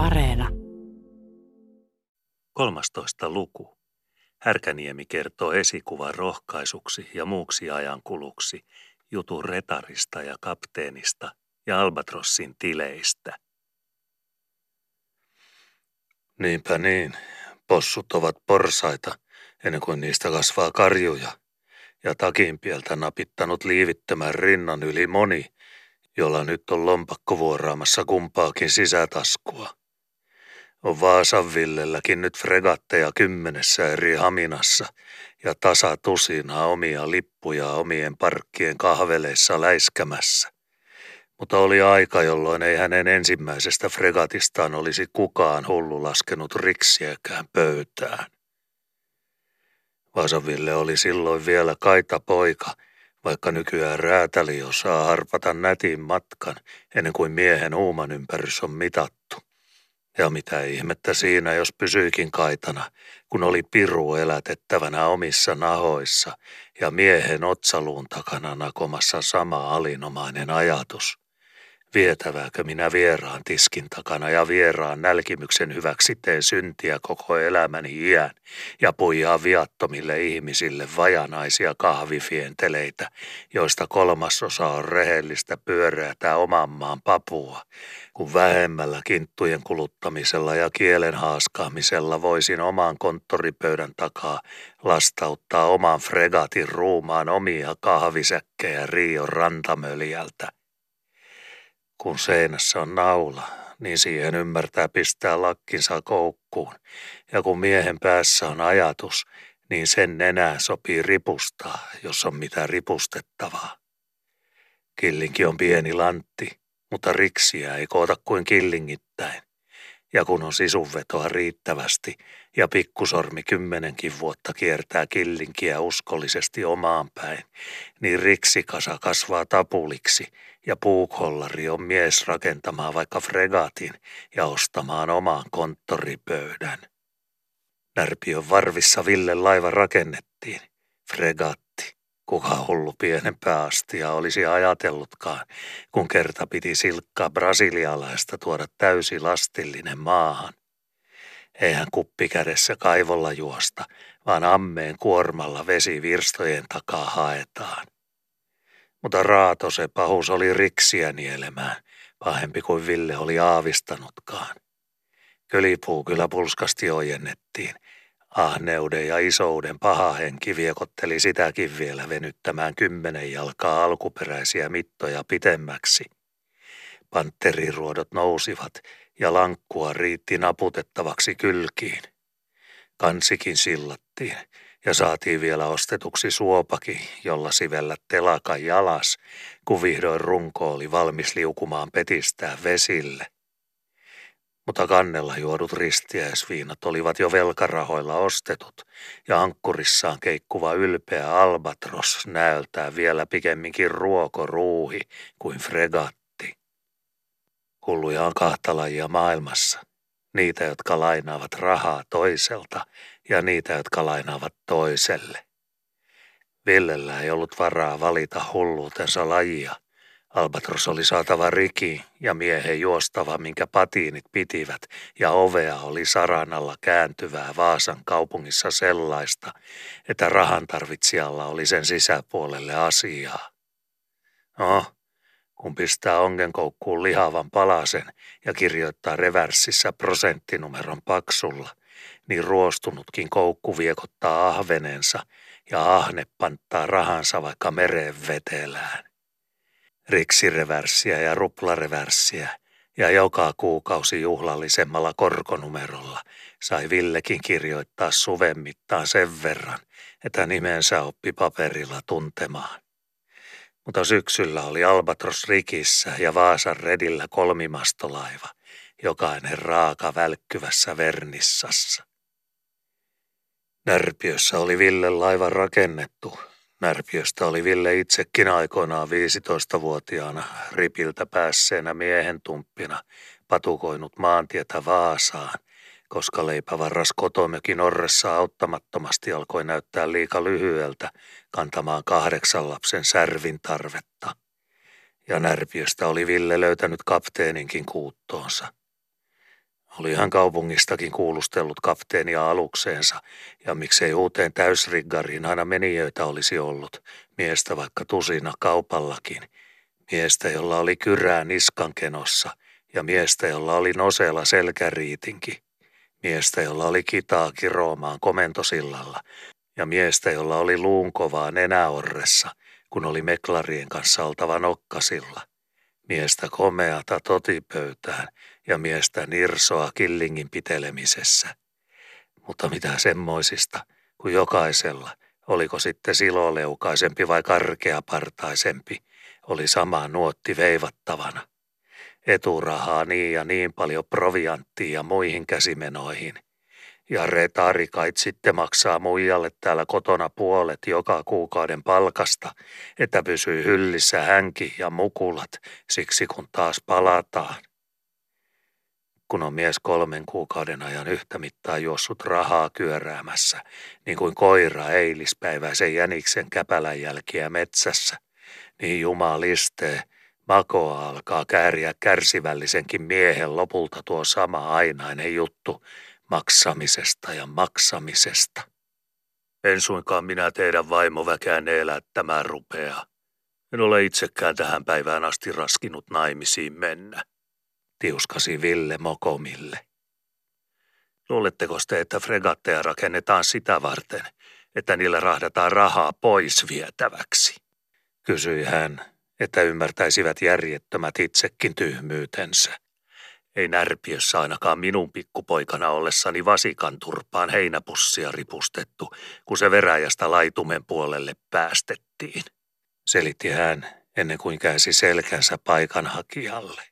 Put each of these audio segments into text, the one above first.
Areena. 13. luku. Härkäniemi kertoo esikuvan rohkaisuksi ja muuksi ajankuluksi jutun retarista ja kapteenista ja Albatrossin tileistä. Niinpä niin. Possut ovat porsaita ennen kuin niistä kasvaa karjuja. Ja takinpieltä napittanut liivittömän rinnan yli moni, jolla nyt on lompakko vuoraamassa kumpaakin sisätaskua. On Vaasan Villelläkin nyt fregatteja kymmenessä eri haminassa ja tasa tusina omia lippuja omien parkkien kahveleissa läiskämässä. Mutta oli aika, jolloin ei hänen ensimmäisestä fregatistaan olisi kukaan hullu laskenut riksiäkään pöytään. Vasaville oli silloin vielä kaita poika, vaikka nykyään räätäli osaa harpata nätin matkan ennen kuin miehen uuman ympärys on mitattu. Ja mitä ihmettä siinä, jos pysyikin kaitana, kun oli piru elätettävänä omissa nahoissa ja miehen otsaluun takana nakomassa sama alinomainen ajatus. Vietävääkö minä vieraan tiskin takana ja vieraan nälkimyksen hyväksi teen syntiä koko elämäni iän ja puijaa viattomille ihmisille vajanaisia kahvifienteleitä, joista kolmasosa on rehellistä pyöreätä oman maan papua, kun vähemmällä kinttujen kuluttamisella ja kielen haaskaamisella voisin oman konttoripöydän takaa lastauttaa oman fregatin ruumaan omia kahvisäkkejä Rion rantamöljältä kun seinässä on naula, niin siihen ymmärtää pistää lakkinsa koukkuun. Ja kun miehen päässä on ajatus, niin sen nenää sopii ripustaa, jos on mitä ripustettavaa. Killinki on pieni lantti, mutta riksiä ei koota kuin killingittäin. Ja kun on sisunvetoa riittävästi ja pikkusormi kymmenenkin vuotta kiertää killinkiä uskollisesti omaan päin, niin riksikasa kasvaa tapuliksi ja puukollari on mies rakentamaan vaikka fregatin ja ostamaan omaan konttoripöydän. Närpiön varvissa Ville laiva rakennettiin. Fregat Kuka hullu pienempää astia olisi ajatellutkaan, kun kerta piti silkkaa brasilialaista tuoda täysi lastillinen maahan. Eihän kuppi kädessä kaivolla juosta, vaan ammeen kuormalla vesivirstojen takaa haetaan. Mutta raato se pahus oli riksiä nielemään, pahempi kuin Ville oli aavistanutkaan. Kölipuu kyllä pulskasti ojennettiin, Ahneuden ja isouden paha henki viekotteli sitäkin vielä venyttämään kymmenen jalkaa alkuperäisiä mittoja pitemmäksi. Panteriruodot nousivat ja lankkua riitti naputettavaksi kylkiin. Kansikin sillattiin ja saatiin vielä ostetuksi suopaki, jolla sivellä telakan jalas, kun vihdoin runko oli valmis liukumaan petistää vesille – mutta kannella juodut ristiäisviinat olivat jo velkarahoilla ostetut, ja ankkurissaan keikkuva ylpeä albatros näöltää vielä pikemminkin ruokoruuhi kuin fregatti. Hulluja on kahta lajia maailmassa. Niitä, jotka lainaavat rahaa toiselta, ja niitä, jotka lainaavat toiselle. Villellä ei ollut varaa valita hulluutensa lajia – Albatros oli saatava riki ja miehen juostava, minkä patiinit pitivät, ja ovea oli saranalla kääntyvää Vaasan kaupungissa sellaista, että rahan tarvitsijalla oli sen sisäpuolelle asiaa. No, kun pistää ongenkoukkuun lihavan palasen ja kirjoittaa reversissä prosenttinumeron paksulla, niin ruostunutkin koukku viekottaa ahvenensa ja ahne panttaa rahansa vaikka mereen vetelään riksireversiä ja ruplareversiä, ja joka kuukausi juhlallisemmalla korkonumerolla sai Villekin kirjoittaa suven mittaan sen verran, että nimensä oppi paperilla tuntemaan. Mutta syksyllä oli Albatros rikissä ja Vaasan redillä kolmimastolaiva, jokainen raaka välkkyvässä Vernissassa. Närpiössä oli Ville laiva rakennettu Närpiöstä oli Ville itsekin aikoinaan 15-vuotiaana ripiltä päässeenä miehen tumppina patukoinut maantietä Vaasaan, koska leipävarras kotomökin orressa auttamattomasti alkoi näyttää liika lyhyeltä kantamaan kahdeksan lapsen särvin tarvetta. Ja Närpiöstä oli Ville löytänyt kapteeninkin kuuttoonsa. Oli hän kaupungistakin kuulustellut kapteenia alukseensa, ja miksei uuteen täysriggariin aina menijöitä olisi ollut, miestä vaikka tusina kaupallakin, miestä, jolla oli kyrää niskankenossa, ja miestä, jolla oli nosella selkäriitinki, miestä, jolla oli kitaa kiroomaan komentosillalla, ja miestä, jolla oli luunkovaa nenäorressa, kun oli meklarien kanssa oltava nokkasilla, miestä komeata totipöytään ja miestä nirsoa killingin pitelemisessä. Mutta mitä semmoisista, kun jokaisella, oliko sitten siloleukaisempi vai karkeapartaisempi, oli sama nuotti veivattavana. Eturahaa niin ja niin paljon provianttia ja muihin käsimenoihin – ja retarikait sitten maksaa muijalle täällä kotona puolet joka kuukauden palkasta, että pysyy hyllissä hänki ja mukulat, siksi kun taas palataan. Kun on mies kolmen kuukauden ajan yhtä mittaa juossut rahaa kyöräämässä, niin kuin koira eilispäiväisen jäniksen käpälän jälkiä metsässä, niin jumalistee, makoa alkaa kääriä kärsivällisenkin miehen lopulta tuo sama ainainen juttu, maksamisesta ja maksamisesta. En suinkaan minä teidän vaimoväkään elättämään rupea. En ole itsekään tähän päivään asti raskinut naimisiin mennä. Tiuskasi Ville Mokomille. Luuletteko te, että fregatteja rakennetaan sitä varten, että niillä rahdataan rahaa pois vietäväksi? Kysyi hän, että ymmärtäisivät järjettömät itsekin tyhmyytensä. Ei närpiössä ainakaan minun pikkupoikana ollessani vasikan turpaan heinäpussia ripustettu, kun se veräjästä laitumen puolelle päästettiin. Selitti hän ennen kuin käsi selkänsä paikanhakijalle.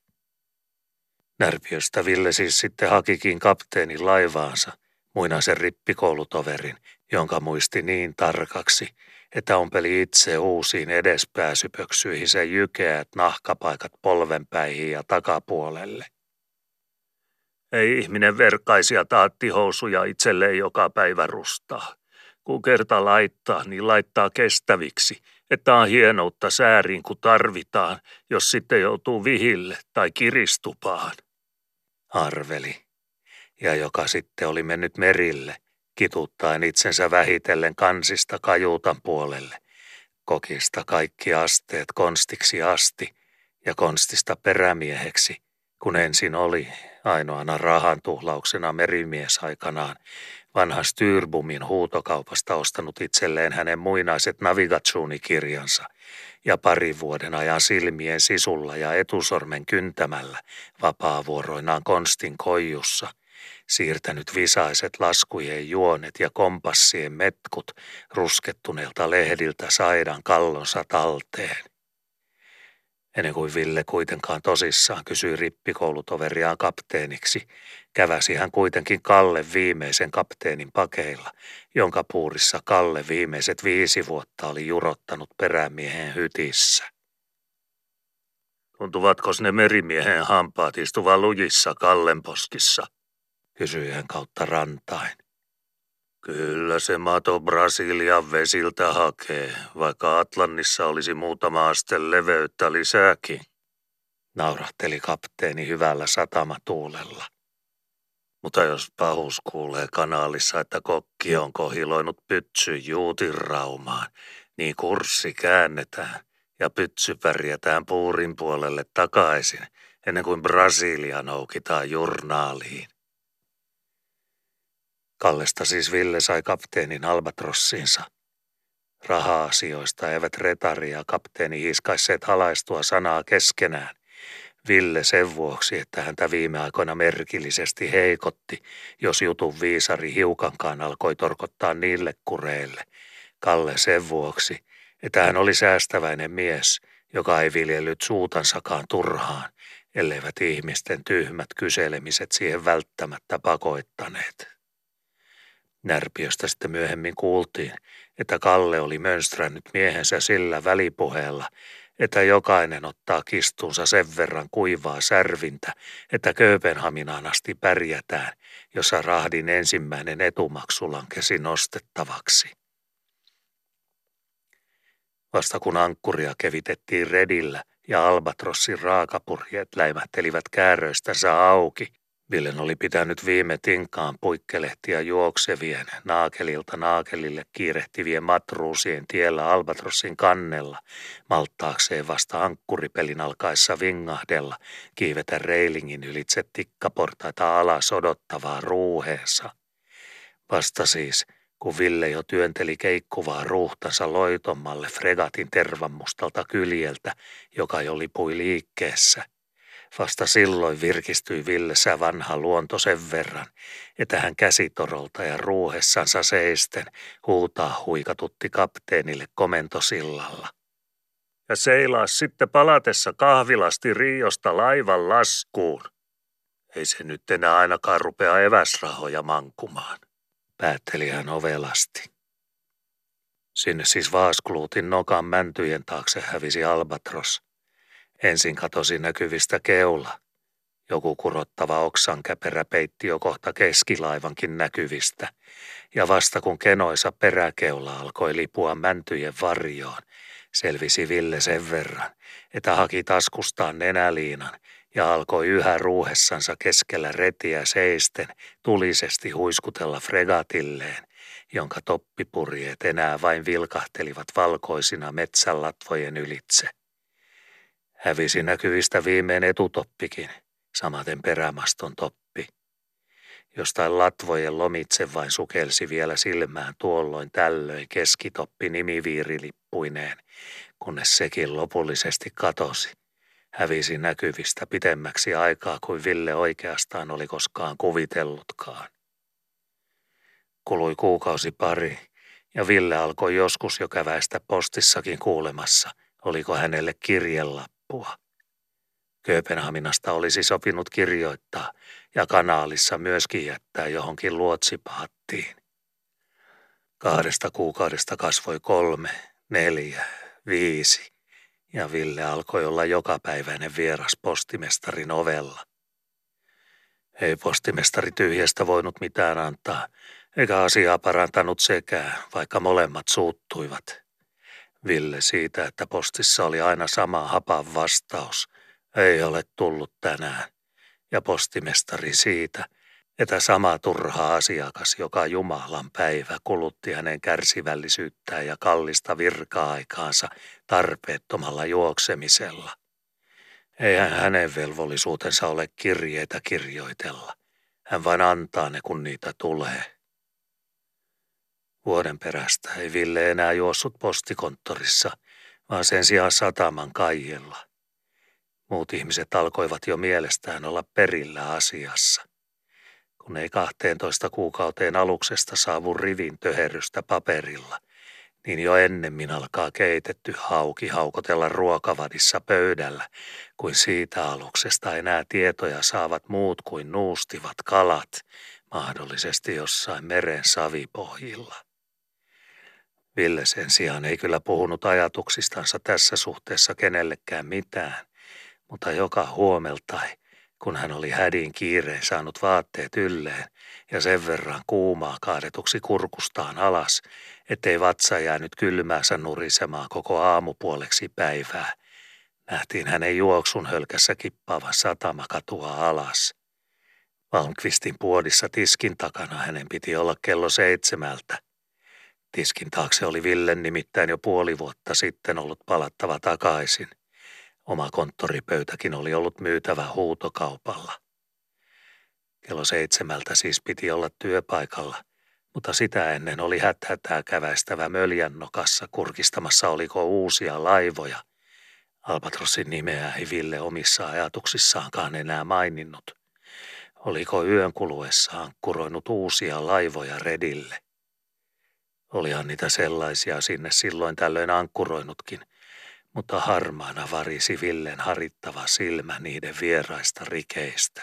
Närpiöstä Ville siis sitten hakikin kapteenin laivaansa, muinaisen rippikoulutoverin, jonka muisti niin tarkaksi, että ompeli itse uusiin edespääsypöksyihin se jykeät nahkapaikat polvenpäihin ja takapuolelle – ei ihminen verkkaisia taattihousuja itselleen joka päivä rustaa. Kun kerta laittaa, niin laittaa kestäviksi, että on hienoutta sääriin kun tarvitaan, jos sitten joutuu vihille tai kiristupaan. Arveli, ja joka sitten oli mennyt merille, kituttaen itsensä vähitellen kansista kajuutan puolelle, kokista kaikki asteet konstiksi asti ja konstista perämieheksi, kun ensin oli ainoana rahan tuhlauksena merimies aikanaan vanha Styrbumin huutokaupasta ostanut itselleen hänen muinaiset Navigatsuuni-kirjansa ja pari vuoden ajan silmien sisulla ja etusormen kyntämällä vapaavuoroinaan konstin koijussa, siirtänyt visaiset laskujen juonet ja kompassien metkut ruskettuneelta lehdiltä saidan kallonsa talteen. Ennen kuin Ville kuitenkaan tosissaan kysyi rippikoulutoveriaan kapteeniksi, käväsi hän kuitenkin Kalle viimeisen kapteenin pakeilla, jonka puurissa Kalle viimeiset viisi vuotta oli jurottanut perämiehen hytissä. Tuntuvatko ne merimiehen hampaat istuvan lujissa Kallenposkissa? kysyi hän kautta rantain. Kyllä se mato Brasilian vesiltä hakee, vaikka Atlannissa olisi muutama aste leveyttä lisääkin. Naurahteli kapteeni hyvällä satamatuulella. Mutta jos pahus kuulee kanaalissa, että kokki on kohiloinut pytsy juutiraumaan, niin kurssi käännetään ja pytsy pärjätään puurin puolelle takaisin, ennen kuin Brasilia noukitaan jurnaaliin. Kallesta siis Ville sai kapteenin albatrossinsa. Raha-asioista eivät retari ja kapteeni hiskaisseet halaistua sanaa keskenään. Ville sen vuoksi, että häntä viime aikoina merkillisesti heikotti, jos jutun viisari hiukankaan alkoi torkottaa niille kureille. Kalle sen vuoksi, että hän oli säästäväinen mies, joka ei viljellyt suutansakaan turhaan, elleivät ihmisten tyhmät kyselemiset siihen välttämättä pakoittaneet. Närpiöstä sitten myöhemmin kuultiin, että Kalle oli mönstrännyt miehensä sillä välipuheella, että jokainen ottaa kistunsa sen verran kuivaa särvintä, että Kööpenhaminaan asti pärjätään, jossa rahdin ensimmäinen etumaksu lankesi nostettavaksi. Vasta kun ankkuria kevitettiin redillä ja albatrossin raakapurjeet läimähtelivät kääröistänsä auki, Villen oli pitänyt viime tinkaan puikkelehtia juoksevien, naakelilta naakelille kiirehtivien matruusien tiellä Albatrossin kannella, malttaakseen vasta ankkuripelin alkaessa vingahdella, kiivetä reilingin ylitse tikkaportaita alas odottavaa ruuheensa. Vasta siis, kun Ville jo työnteli keikkuvaa ruuhtansa loitommalle fregatin tervammustalta kyljeltä, joka jo lipui liikkeessä – Vasta silloin virkistyi Villessä vanha luonto sen verran, että hän käsitorolta ja ruuhessansa seisten huutaa huikatutti kapteenille komentosillalla. Ja seilaa sitten palatessa kahvilasti Riosta laivan laskuun. Ei se nyt enää ainakaan rupea eväsrahoja mankumaan, päätteli hän ovelasti. Sinne siis Vaaskluutin nokan mäntyjen taakse hävisi Albatros – Ensin katosi näkyvistä keula. Joku kurottava oksan käperä peitti jo kohta keskilaivankin näkyvistä, ja vasta kun kenoisa peräkeula alkoi lipua mäntyjen varjoon, selvisi Ville sen verran, että haki taskustaan nenäliinan ja alkoi yhä ruuhessansa keskellä retiä seisten tulisesti huiskutella fregatilleen, jonka toppipurjeet enää vain vilkahtelivat valkoisina metsänlatvojen ylitse. Hävisi näkyvistä viimein etutoppikin, samaten perämaston toppi. Jostain latvojen lomitse vain sukelsi vielä silmään tuolloin tällöin keskitoppi nimiviirilippuineen, kunnes sekin lopullisesti katosi. Hävisi näkyvistä pitemmäksi aikaa kuin Ville oikeastaan oli koskaan kuvitellutkaan. Kului kuukausi pari, ja Ville alkoi joskus jo käväistä postissakin kuulemassa, oliko hänelle kirjella loppua. Kööpenhaminasta olisi sopinut kirjoittaa ja kanaalissa myöskin jättää johonkin luotsipaattiin. Kahdesta kuukaudesta kasvoi kolme, neljä, viisi ja Ville alkoi olla jokapäiväinen vieras postimestarin ovella. Ei postimestari tyhjästä voinut mitään antaa, eikä asiaa parantanut sekään, vaikka molemmat suuttuivat. Ville siitä, että postissa oli aina sama hapan vastaus. Ei ole tullut tänään. Ja postimestari siitä, että sama turha asiakas joka Jumalan päivä kulutti hänen kärsivällisyyttään ja kallista virka-aikaansa tarpeettomalla juoksemisella. Eihän hänen velvollisuutensa ole kirjeitä kirjoitella. Hän vain antaa ne, kun niitä tulee. Vuoden perästä ei Ville enää juossut postikonttorissa, vaan sen sijaan sataman kaijella. Muut ihmiset alkoivat jo mielestään olla perillä asiassa. Kun ei 12 kuukauteen aluksesta saavu rivin töherrystä paperilla, niin jo ennemmin alkaa keitetty hauki haukotella ruokavadissa pöydällä, kuin siitä aluksesta enää tietoja saavat muut kuin nuustivat kalat, mahdollisesti jossain meren savipohjilla. Ville sen sijaan ei kyllä puhunut ajatuksistansa tässä suhteessa kenellekään mitään, mutta joka huomeltai, kun hän oli hädin kiireen saanut vaatteet ylleen ja sen verran kuumaa kaadetuksi kurkustaan alas, ettei vatsa jäänyt kylmäänsä nurisemaan koko aamupuoleksi päivää, nähtiin hänen juoksun hölkässä kippaavan satamakatua alas. Valmqvistin puodissa tiskin takana hänen piti olla kello seitsemältä, Tiskin taakse oli Villen nimittäin jo puoli vuotta sitten ollut palattava takaisin. Oma konttoripöytäkin oli ollut myytävä huutokaupalla. Kello seitsemältä siis piti olla työpaikalla, mutta sitä ennen oli häthätää käväistävä möljän nokassa kurkistamassa oliko uusia laivoja. Albatrossin nimeä ei Ville omissa ajatuksissaankaan enää maininnut. Oliko yön kuluessa ankkuroinut uusia laivoja redille? Olihan niitä sellaisia sinne silloin tällöin ankkuroinutkin, mutta harmaana varisi Villen harittava silmä niiden vieraista rikeistä.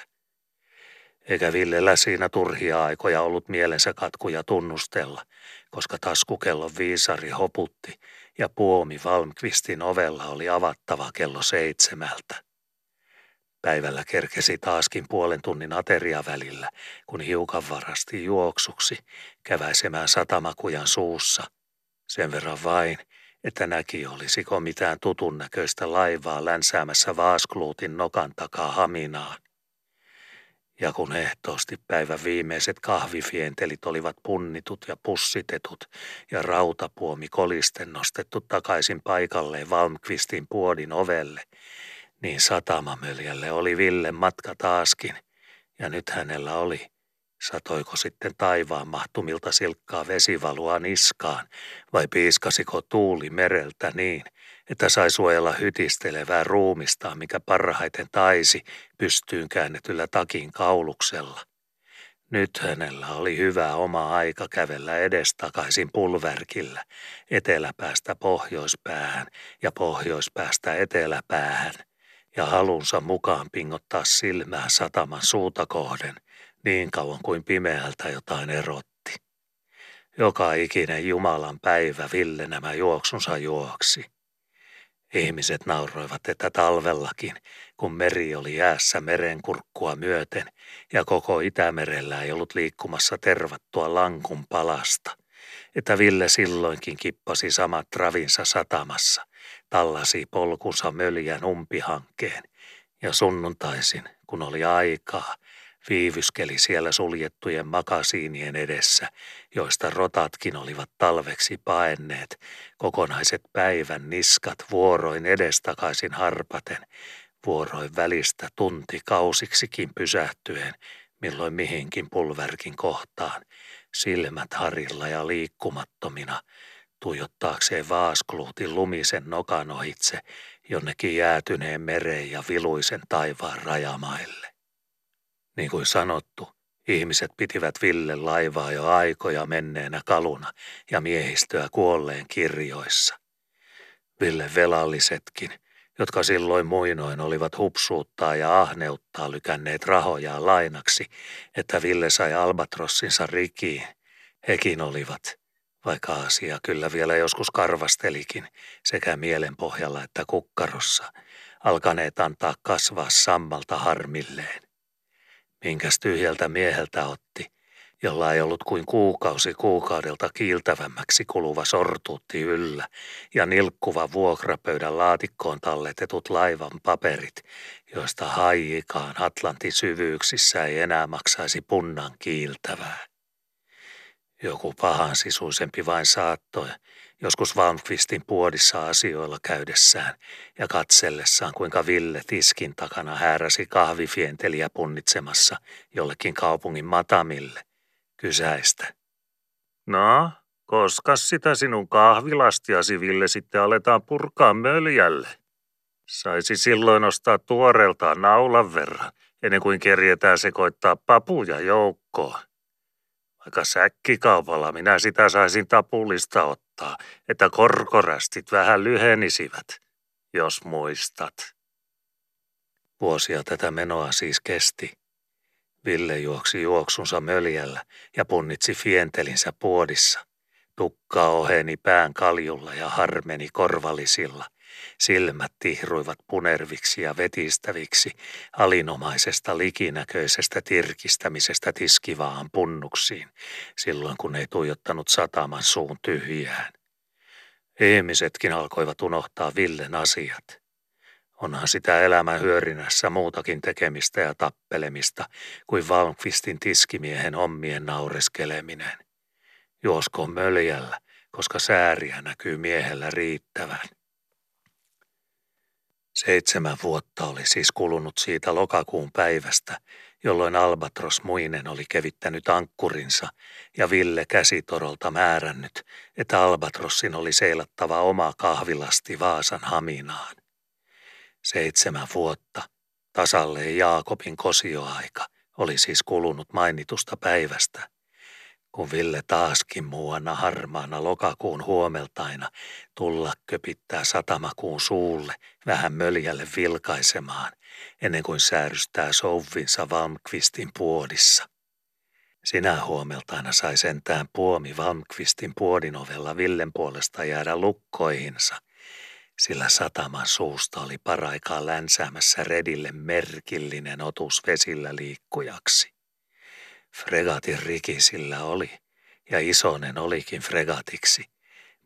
Eikä Villellä siinä turhia aikoja ollut mielensä katkuja tunnustella, koska taskukellon viisari hoputti ja puomi Valmqvistin ovella oli avattava kello seitsemältä. Päivällä kerkesi taaskin puolen tunnin ateriavälillä, kun hiukan varasti juoksuksi, käväisemään satamakujan suussa. Sen verran vain, että näki olisiko mitään tutun näköistä laivaa länsäämässä Vaaskluutin nokan takaa Haminaan. Ja kun ehtoosti päivän viimeiset kahvifientelit olivat punnitut ja pussitetut ja rautapuomi kolisten nostettu takaisin paikalleen Valmqvistin puodin ovelle, niin satamamöljälle oli Ville matka taaskin, ja nyt hänellä oli, satoiko sitten taivaan mahtumilta silkkaa vesivalua niskaan, vai piiskasiko tuuli mereltä niin, että sai suojella hytistelevää ruumista, mikä parhaiten taisi pystyyn käännetyllä takin kauluksella. Nyt hänellä oli hyvä oma aika kävellä edestakaisin pulverkillä, eteläpäästä pohjoispäähän ja pohjoispäästä eteläpäähän, ja halunsa mukaan pingottaa silmää sataman suuta kohden, niin kauan kuin pimeältä jotain erotti. Joka ikinen Jumalan päivä Ville nämä juoksunsa juoksi. Ihmiset nauroivat, että talvellakin, kun meri oli jäässä merenkurkkua myöten ja koko Itämerellä ei ollut liikkumassa tervattua lankun palasta, että Ville silloinkin kippasi samat ravinsa satamassa, tallasi polkunsa möljän umpihankkeen ja sunnuntaisin, kun oli aikaa, viivyskeli siellä suljettujen makasiinien edessä, joista rotatkin olivat talveksi paenneet, kokonaiset päivän niskat vuoroin edestakaisin harpaten, vuoroin välistä tunti kausiksikin pysähtyen, milloin mihinkin pulverkin kohtaan, silmät harilla ja liikkumattomina, tuijottaakseen vaaskluutin lumisen nokan ohitse jonnekin jäätyneen mereen ja viluisen taivaan rajamaille. Niin kuin sanottu, ihmiset pitivät Ville laivaa jo aikoja menneenä kaluna ja miehistöä kuolleen kirjoissa. Ville velallisetkin, jotka silloin muinoin olivat hupsuuttaa ja ahneuttaa lykänneet rahojaan lainaksi, että Ville sai albatrossinsa rikiin, hekin olivat, vaikka asia kyllä vielä joskus karvastelikin sekä mielen pohjalla että kukkarossa, alkaneet antaa kasvaa sammalta harmilleen minkäs tyhjältä mieheltä otti, jolla ei ollut kuin kuukausi kuukaudelta kiiltävämmäksi kuluva sortuutti yllä ja nilkkuva vuokrapöydän laatikkoon talletetut laivan paperit, joista haijikaan Atlantin syvyyksissä ei enää maksaisi punnan kiiltävää. Joku pahan sisuisempi vain saattoi, joskus Valmqvistin puodissa asioilla käydessään ja katsellessaan, kuinka Ville tiskin takana hääräsi kahvifienteliä punnitsemassa jollekin kaupungin matamille, kysäistä. No, koska sitä sinun kahvilastiasi, Ville, sitten aletaan purkaa möljälle? Saisi silloin ostaa tuoreeltaan naulan verran, ennen kuin kerjetään sekoittaa papuja joukkoon. Vaikka säkkikaupalla minä sitä saisin tapulista ottaa, että korkorastit vähän lyhenisivät, jos muistat. Vuosia tätä menoa siis kesti. Ville juoksi juoksunsa möljällä ja punnitsi fientelinsä puodissa. Tukkaa oheni pään kaljulla ja harmeni korvallisilla. Silmät tihruivat punerviksi ja vetistäviksi alinomaisesta likinäköisestä tirkistämisestä tiskivaan punnuksiin, silloin kun ei tuijottanut sataman suun tyhjään. Ihmisetkin alkoivat unohtaa Villen asiat. Onhan sitä elämän hyörinässä muutakin tekemistä ja tappelemista kuin Valmqvistin tiskimiehen hommien naureskeleminen. Juosko möljällä, koska sääriä näkyy miehellä riittävän. Seitsemän vuotta oli siis kulunut siitä lokakuun päivästä, jolloin Albatros muinen oli kevittänyt ankkurinsa ja Ville käsitorolta määrännyt, että Albatrossin oli seilattava oma kahvilasti Vaasan Haminaan. Seitsemän vuotta, tasalleen Jaakobin kosioaika, oli siis kulunut mainitusta päivästä, kun Ville taaskin muuana harmaana lokakuun huomeltaina tulla köpittää satamakuun suulle vähän möljälle vilkaisemaan, ennen kuin säärystää souvinsa Valmqvistin puodissa. Sinä huomeltaina sai sentään puomi Valmqvistin puodin ovella Villen puolesta jäädä lukkoihinsa, sillä sataman suusta oli paraikaa länsäämässä redille merkillinen otus vesillä liikkujaksi. Fregatin riki sillä oli, ja isonen olikin fregatiksi,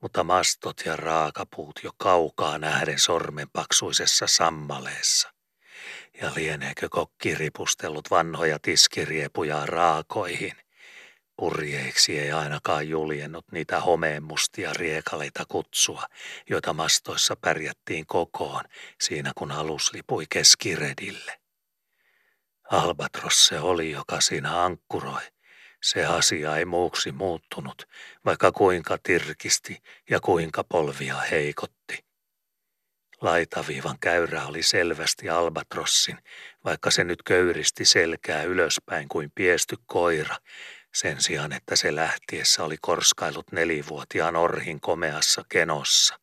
mutta mastot ja raakapuut jo kaukaa nähden sormenpaksuisessa sammaleessa. Ja lieneekö kokki ripustellut vanhoja tiskiriepuja raakoihin? Purjeiksi ei ainakaan juljennut niitä homeenmustia riekaleita kutsua, joita mastoissa pärjättiin kokoon siinä kun alus lipui keskiredille. Albatros se oli, joka siinä ankkuroi. Se asia ei muuksi muuttunut, vaikka kuinka tirkisti ja kuinka polvia heikotti. Laitaviivan käyrä oli selvästi albatrossin, vaikka se nyt köyristi selkää ylöspäin kuin piesty koira, sen sijaan että se lähtiessä oli korskailut nelivuotiaan orhin komeassa kenossa.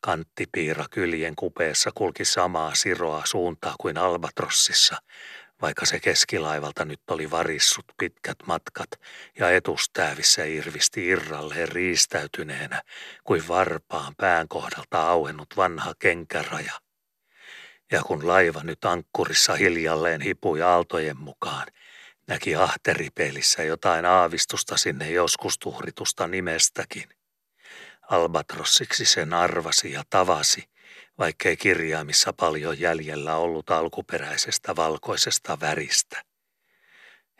Kanttipiira kyljen kupeessa kulki samaa siroa suuntaa kuin albatrossissa, vaikka se keskilaivalta nyt oli varissut pitkät matkat ja etustäävissä irvisti irralleen riistäytyneenä kuin varpaan pään kohdalta auennut vanha kenkäraja. Ja kun laiva nyt ankkurissa hiljalleen hipui aaltojen mukaan, näki ahteripeilissä jotain aavistusta sinne joskus tuhritusta nimestäkin. Albatrossiksi sen arvasi ja tavasi – vaikkei kirjaimissa paljon jäljellä ollut alkuperäisestä valkoisesta väristä.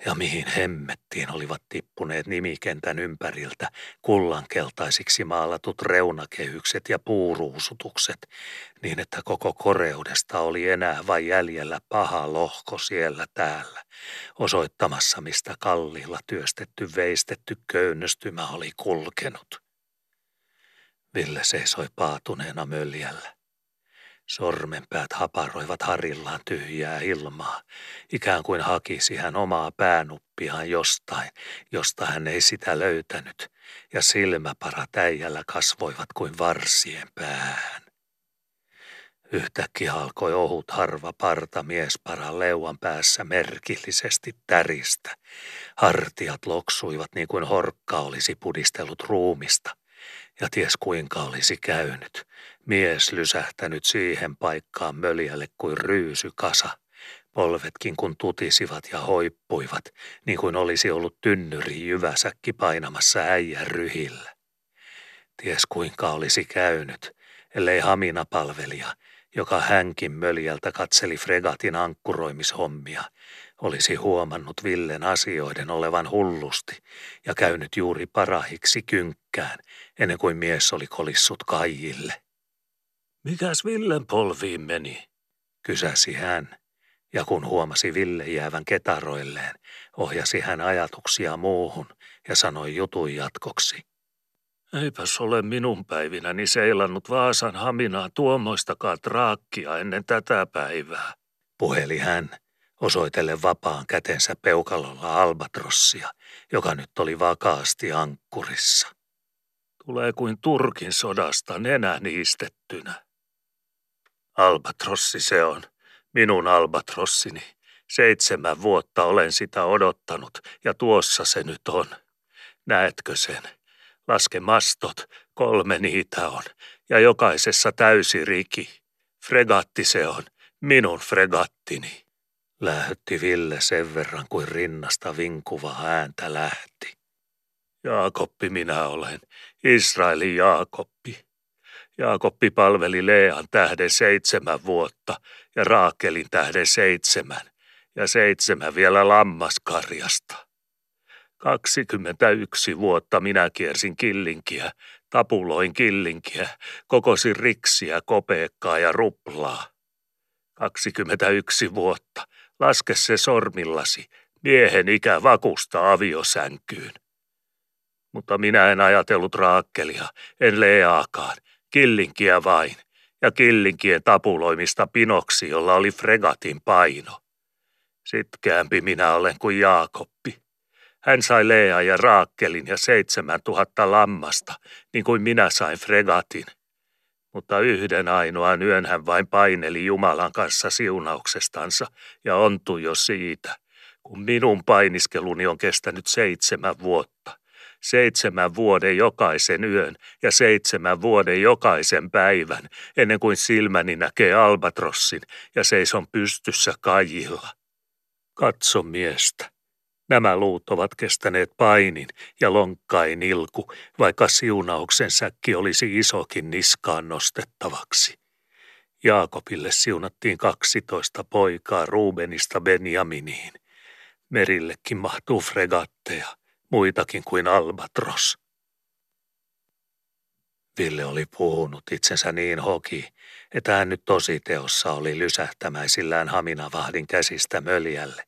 Ja mihin hemmettiin olivat tippuneet nimikentän ympäriltä kullankeltaisiksi maalatut reunakehykset ja puuruusutukset, niin että koko koreudesta oli enää vain jäljellä paha lohko siellä täällä, osoittamassa mistä kallilla työstetty veistetty köynnöstymä oli kulkenut. Ville seisoi paatuneena möljällä. Sormenpäät haparoivat harillaan tyhjää ilmaa, ikään kuin hakisi hän omaa päänuppiaan jostain, josta hän ei sitä löytänyt, ja silmäparat äijällä kasvoivat kuin varsien päähän. Yhtäkkiä alkoi ohut harva parta miesparan leuan päässä merkillisesti täristä. Hartiat loksuivat niin kuin horkka olisi pudistellut ruumista – ja ties kuinka olisi käynyt. Mies lysähtänyt siihen paikkaan möljälle kuin ryysykasa. Polvetkin kun tutisivat ja hoippuivat, niin kuin olisi ollut tynnyri jyväsäkki painamassa äijän ryhillä. Ties kuinka olisi käynyt, ellei Hamina-palvelija, joka hänkin möljältä katseli fregatin ankkuroimishommia, olisi huomannut Villen asioiden olevan hullusti ja käynyt juuri parahiksi kynkkään, ennen kuin mies oli kolissut Kaijille. Mikäs Villen polviin meni? kysäsi hän, ja kun huomasi Ville jäävän ketaroilleen, ohjasi hän ajatuksia muuhun ja sanoi jutun jatkoksi. Eipäs ole minun päivinäni seilannut Vaasan haminaa tuommoistakaan traakkia ennen tätä päivää. Puheli hän, osoitellen vapaan kätensä peukalolla albatrossia, joka nyt oli vakaasti ankkurissa. Tulee kuin Turkin sodasta nenä niistettynä. Albatrossi se on, minun albatrossini. Seitsemän vuotta olen sitä odottanut ja tuossa se nyt on. Näetkö sen? Laske mastot, kolme niitä on ja jokaisessa täysi riki. Fregatti se on, minun fregattini. Lähti Ville sen verran kuin rinnasta vinkuva ääntä lähti. Jaakoppi minä olen, Israelin Jaakoppi. Jaakoppi palveli Lean tähden seitsemän vuotta ja Raakelin tähden seitsemän ja seitsemän vielä lammaskarjasta. 21 vuotta minä kiersin killinkiä, tapuloin killinkiä, kokosin riksiä, kopeekkaa ja ruplaa. 21 vuotta, laske se sormillasi, miehen ikä vakusta aviosänkyyn. Mutta minä en ajatellut raakkelia, en leaakaan, killinkiä vain, ja killinkien tapuloimista pinoksi, jolla oli fregatin paino. Sitkäämpi minä olen kuin Jaakoppi. Hän sai Lea ja Raakkelin ja seitsemän tuhatta lammasta, niin kuin minä sain fregatin. Mutta yhden ainoan yön hän vain paineli Jumalan kanssa siunauksestansa ja ontui jo siitä, kun minun painiskeluni on kestänyt seitsemän vuotta – seitsemän vuoden jokaisen yön ja seitsemän vuoden jokaisen päivän, ennen kuin silmäni näkee albatrossin ja seison pystyssä kajilla. Katso miestä. Nämä luut ovat kestäneet painin ja lonkkain ilku, vaikka siunauksen säkki olisi isokin niskaan nostettavaksi. Jaakobille siunattiin kaksitoista poikaa Rubenista Benjaminiin. Merillekin mahtuu fregatteja, muitakin kuin Albatros. Ville oli puhunut itsensä niin hoki, että hän nyt tosi teossa oli lysähtämäisillään Haminavahdin käsistä möljälle,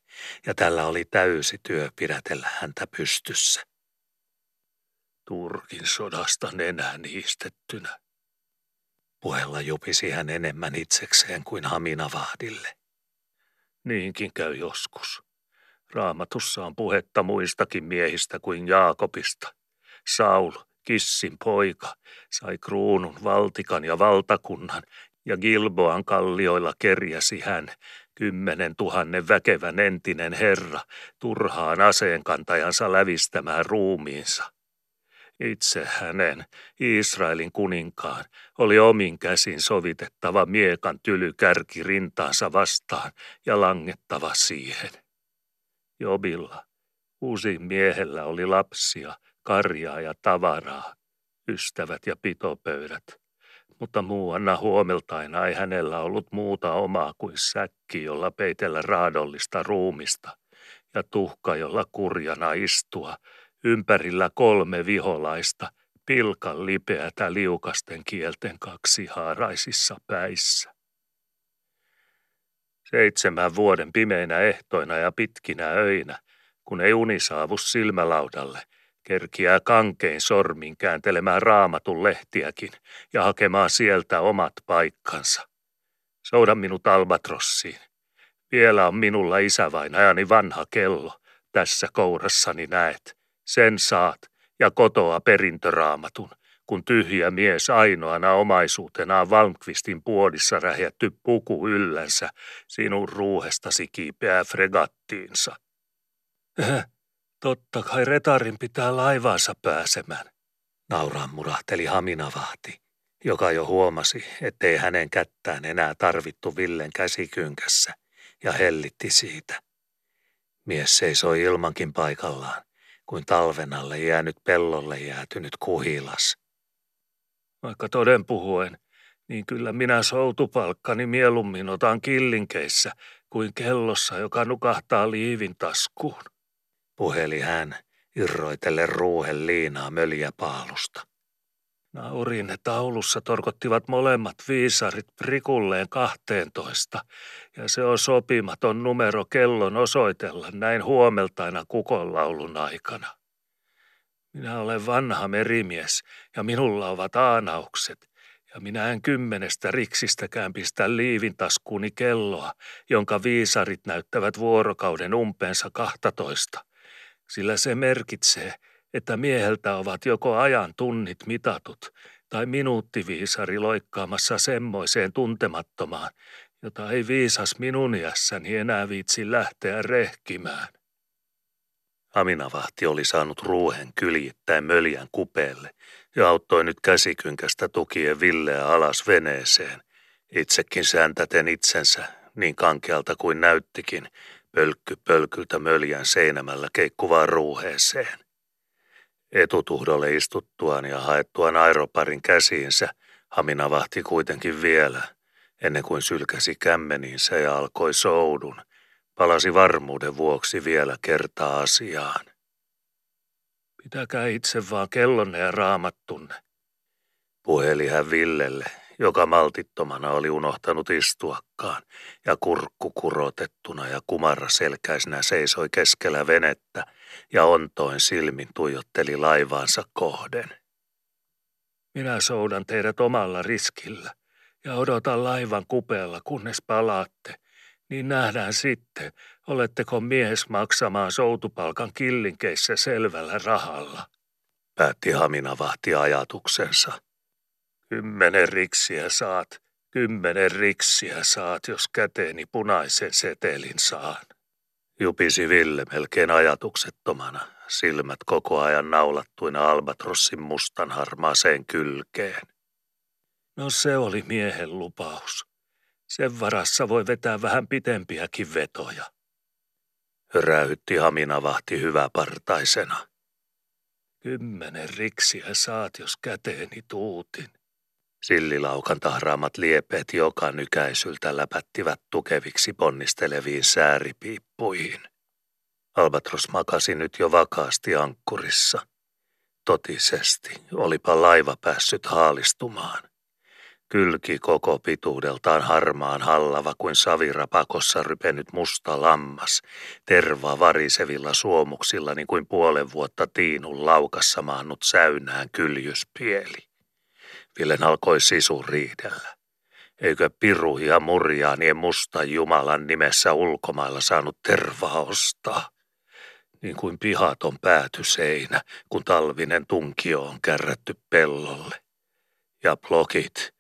ja tällä oli täysi työ pidätellä häntä pystyssä. Turkin sodasta nenää niistettynä. Puhella jupisi hän enemmän itsekseen kuin Haminavahdille. Niinkin käy joskus. Raamatussa on puhetta muistakin miehistä kuin Jaakobista. Saul, Kissin poika, sai kruunun, valtikan ja valtakunnan, ja Gilboan kallioilla kerjäsi hän, kymmenen tuhannen väkevän entinen herra, turhaan aseenkantajansa lävistämään ruumiinsa. Itse hänen, Israelin kuninkaan, oli omin käsin sovitettava miekan kärki rintaansa vastaan ja langettava siihen. Jobilla, uusin miehellä oli lapsia, karjaa ja tavaraa, ystävät ja pitopöydät. Mutta muuanna huomeltain ei hänellä ollut muuta omaa kuin säkki, jolla peitellä raadollista ruumista, ja tuhka, jolla kurjana istua, ympärillä kolme viholaista, pilkan lipeätä liukasten kielten kaksi haaraisissa päissä. Seitsemän vuoden pimeinä ehtoina ja pitkinä öinä, kun ei uni saavu silmälaudalle – Kerkiää kankein sormin kääntelemään raamatun lehtiäkin ja hakemaan sieltä omat paikkansa. Souda minut albatrossiin. Vielä on minulla isävainajani vanha kello. Tässä kourassani näet. Sen saat ja kotoa perintöraamatun, kun tyhjä mies ainoana omaisuutenaan Valmqvistin puolissa rähjätty puku yllänsä sinun ruuhestasi kiipeää fregattiinsa. Totta kai retarin pitää laivaansa pääsemään. Nauraan murahteli Haminavahti, joka jo huomasi, ettei hänen kättään enää tarvittu Villen käsikynkässä ja hellitti siitä. Mies seisoi ilmankin paikallaan, kuin talven alle jäänyt pellolle jäätynyt kuhilas. Vaikka toden puhuen, niin kyllä minä soutupalkkani mieluummin otan killinkeissä kuin kellossa, joka nukahtaa liivin taskuun puheli hän, irroitelle ruuhen liinaa möljäpaalusta. Naurin taulussa torkottivat molemmat viisarit prikulleen kahteentoista, ja se on sopimaton numero kellon osoitella näin huomeltaina kukonlaulun aikana. Minä olen vanha merimies, ja minulla ovat aanaukset, ja minä en kymmenestä riksistäkään pistä liivintaskuuni kelloa, jonka viisarit näyttävät vuorokauden umpeensa kahtatoista sillä se merkitsee, että mieheltä ovat joko ajan tunnit mitatut tai minuuttiviisari loikkaamassa semmoiseen tuntemattomaan, jota ei viisas minun iässäni enää viitsi lähteä rehkimään. Aminavahti oli saanut ruuhen kyljittäin möljän kupeelle ja auttoi nyt käsikynkästä tukien Villeä alas veneeseen, itsekin sääntäten itsensä niin kankealta kuin näyttikin, pölkky pölkyltä möljän seinämällä keikkuvaan ruuheeseen. Etutuhdolle istuttuaan ja haettuaan aeroparin käsiinsä, Hamina vahti kuitenkin vielä, ennen kuin sylkäsi kämmeniinsä ja alkoi soudun, palasi varmuuden vuoksi vielä kertaa asiaan. Pitäkää itse vaan kellonne ja raamattunne, puheli hän Villelle, joka maltittomana oli unohtanut istuakaan, ja kurkku kurotettuna ja kumarra selkäisenä seisoi keskellä venettä ja ontoin silmin tuijotteli laivaansa kohden. Minä soudan teidät omalla riskillä ja odotan laivan kupeella, kunnes palaatte, niin nähdään sitten, oletteko mies maksamaan soutupalkan killinkeissä selvällä rahalla. Päätti Hamina vahti ajatuksensa. Kymmenen riksiä saat, kymmenen riksiä saat, jos käteeni punaisen setelin saan. Jupisi Ville melkein ajatuksettomana, silmät koko ajan naulattuina Albatrossin mustan harmaaseen kylkeen. No se oli miehen lupaus. Sen varassa voi vetää vähän pitempiäkin vetoja. Räytti Haminavahti hyväpartaisena. Kymmenen riksiä saat, jos käteeni tuutin. Sillilaukan tahraamat liepeet joka nykäisyltä läpättivät tukeviksi ponnisteleviin sääripiippuihin. Albatros makasi nyt jo vakaasti ankkurissa. Totisesti olipa laiva päässyt haalistumaan. Kylki koko pituudeltaan harmaan hallava kuin savirapakossa rypenyt musta lammas, terva varisevilla suomuksilla niin kuin puolen vuotta tiinun laukassa maannut säynään kyljyspieli. Villen alkoi sisu riidellä. Eikö piru ja murjaanien musta Jumalan nimessä ulkomailla saanut tervaa ostaa? Niin kuin pihaton päätyseinä, kun talvinen tunkio on kärrätty pellolle. Ja blokit,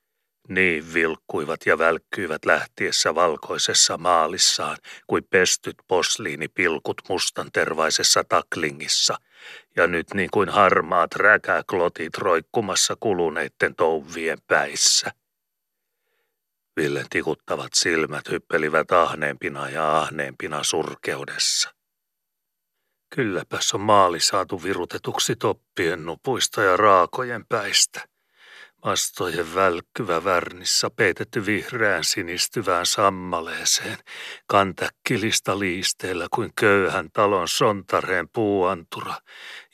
niin vilkkuivat ja välkkyivät lähtiessä valkoisessa maalissaan kuin pestyt posliinipilkut mustan tervaisessa taklingissa, ja nyt niin kuin harmaat räkäklotit roikkumassa kuluneitten touvien päissä. Villen tikuttavat silmät hyppelivät ahneempina ja ahneempina surkeudessa. Kylläpäs on maali saatu virutetuksi toppien nupuista ja raakojen päistä. Mastojen välkkyvä värnissä peitetty vihreään sinistyvään sammaleeseen, kantäkkilista liisteellä kuin köyhän talon sontareen puuantura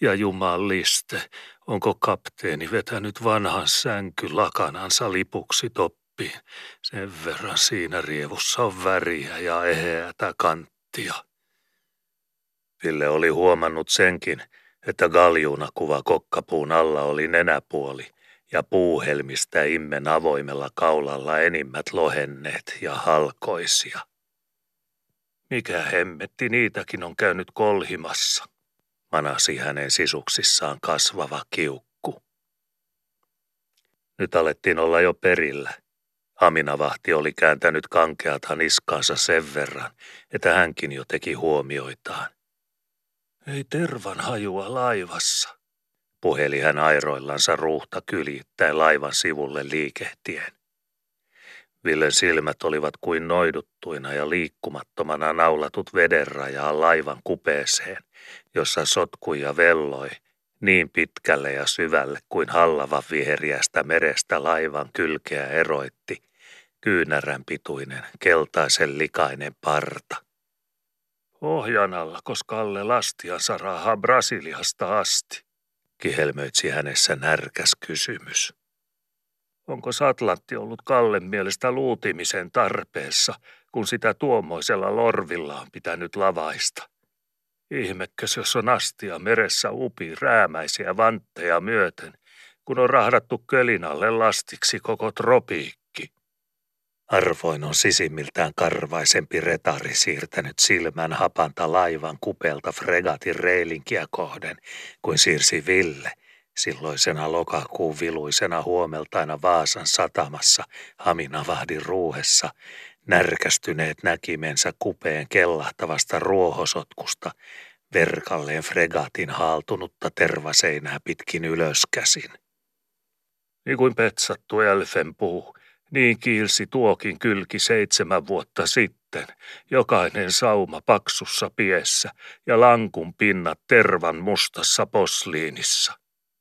ja jumaliste, onko kapteeni vetänyt vanhan sänky lakanansa lipuksi toppiin. Sen verran siinä rievussa on väriä ja eheätä kanttia. Ville oli huomannut senkin, että galjuuna kuva kokkapuun alla oli nenäpuoli ja puuhelmistä immen avoimella kaulalla enimmät lohenneet ja halkoisia. Mikä hemmetti niitäkin on käynyt kolhimassa, manasi hänen sisuksissaan kasvava kiukku. Nyt alettiin olla jo perillä. Aminavahti oli kääntänyt kankeat niskaansa sen verran, että hänkin jo teki huomioitaan. Ei tervan hajua laivassa, puheli hän airoillansa ruuhta kyljittäen laivan sivulle liikehtien. Villen silmät olivat kuin noiduttuina ja liikkumattomana naulatut vedenrajaa laivan kupeeseen, jossa sotkui ja velloi niin pitkälle ja syvälle kuin hallava viheriästä merestä laivan kylkeä eroitti kyynärän pituinen keltaisen likainen parta. Ohjanalla, koska alle lastia sarahaa Brasiliasta asti kihelmöitsi hänessä närkäs kysymys. Onko Satlantti ollut Kallen mielestä luutimisen tarpeessa, kun sitä tuommoisella lorvilla on pitänyt lavaista? Ihmekkös, jos on astia meressä upi räämäisiä vantteja myöten, kun on rahdattu kölinalle lastiksi koko tropiikki. Arvoin on sisimmiltään karvaisempi retari siirtänyt silmän hapanta laivan kupelta fregatin reilinkiä kohden, kuin siirsi Ville, silloisena lokakuun viluisena huomeltaina Vaasan satamassa Haminavahdin ruuhessa, närkästyneet näkimensä kupeen kellahtavasta ruohosotkusta, verkalleen fregatin haaltunutta tervaseinää pitkin ylöskäsin. Niin kuin petsattu elfenpuu, niin kiilsi tuokin kylki seitsemän vuotta sitten, jokainen sauma paksussa piessä ja lankun pinnat tervan mustassa posliinissa.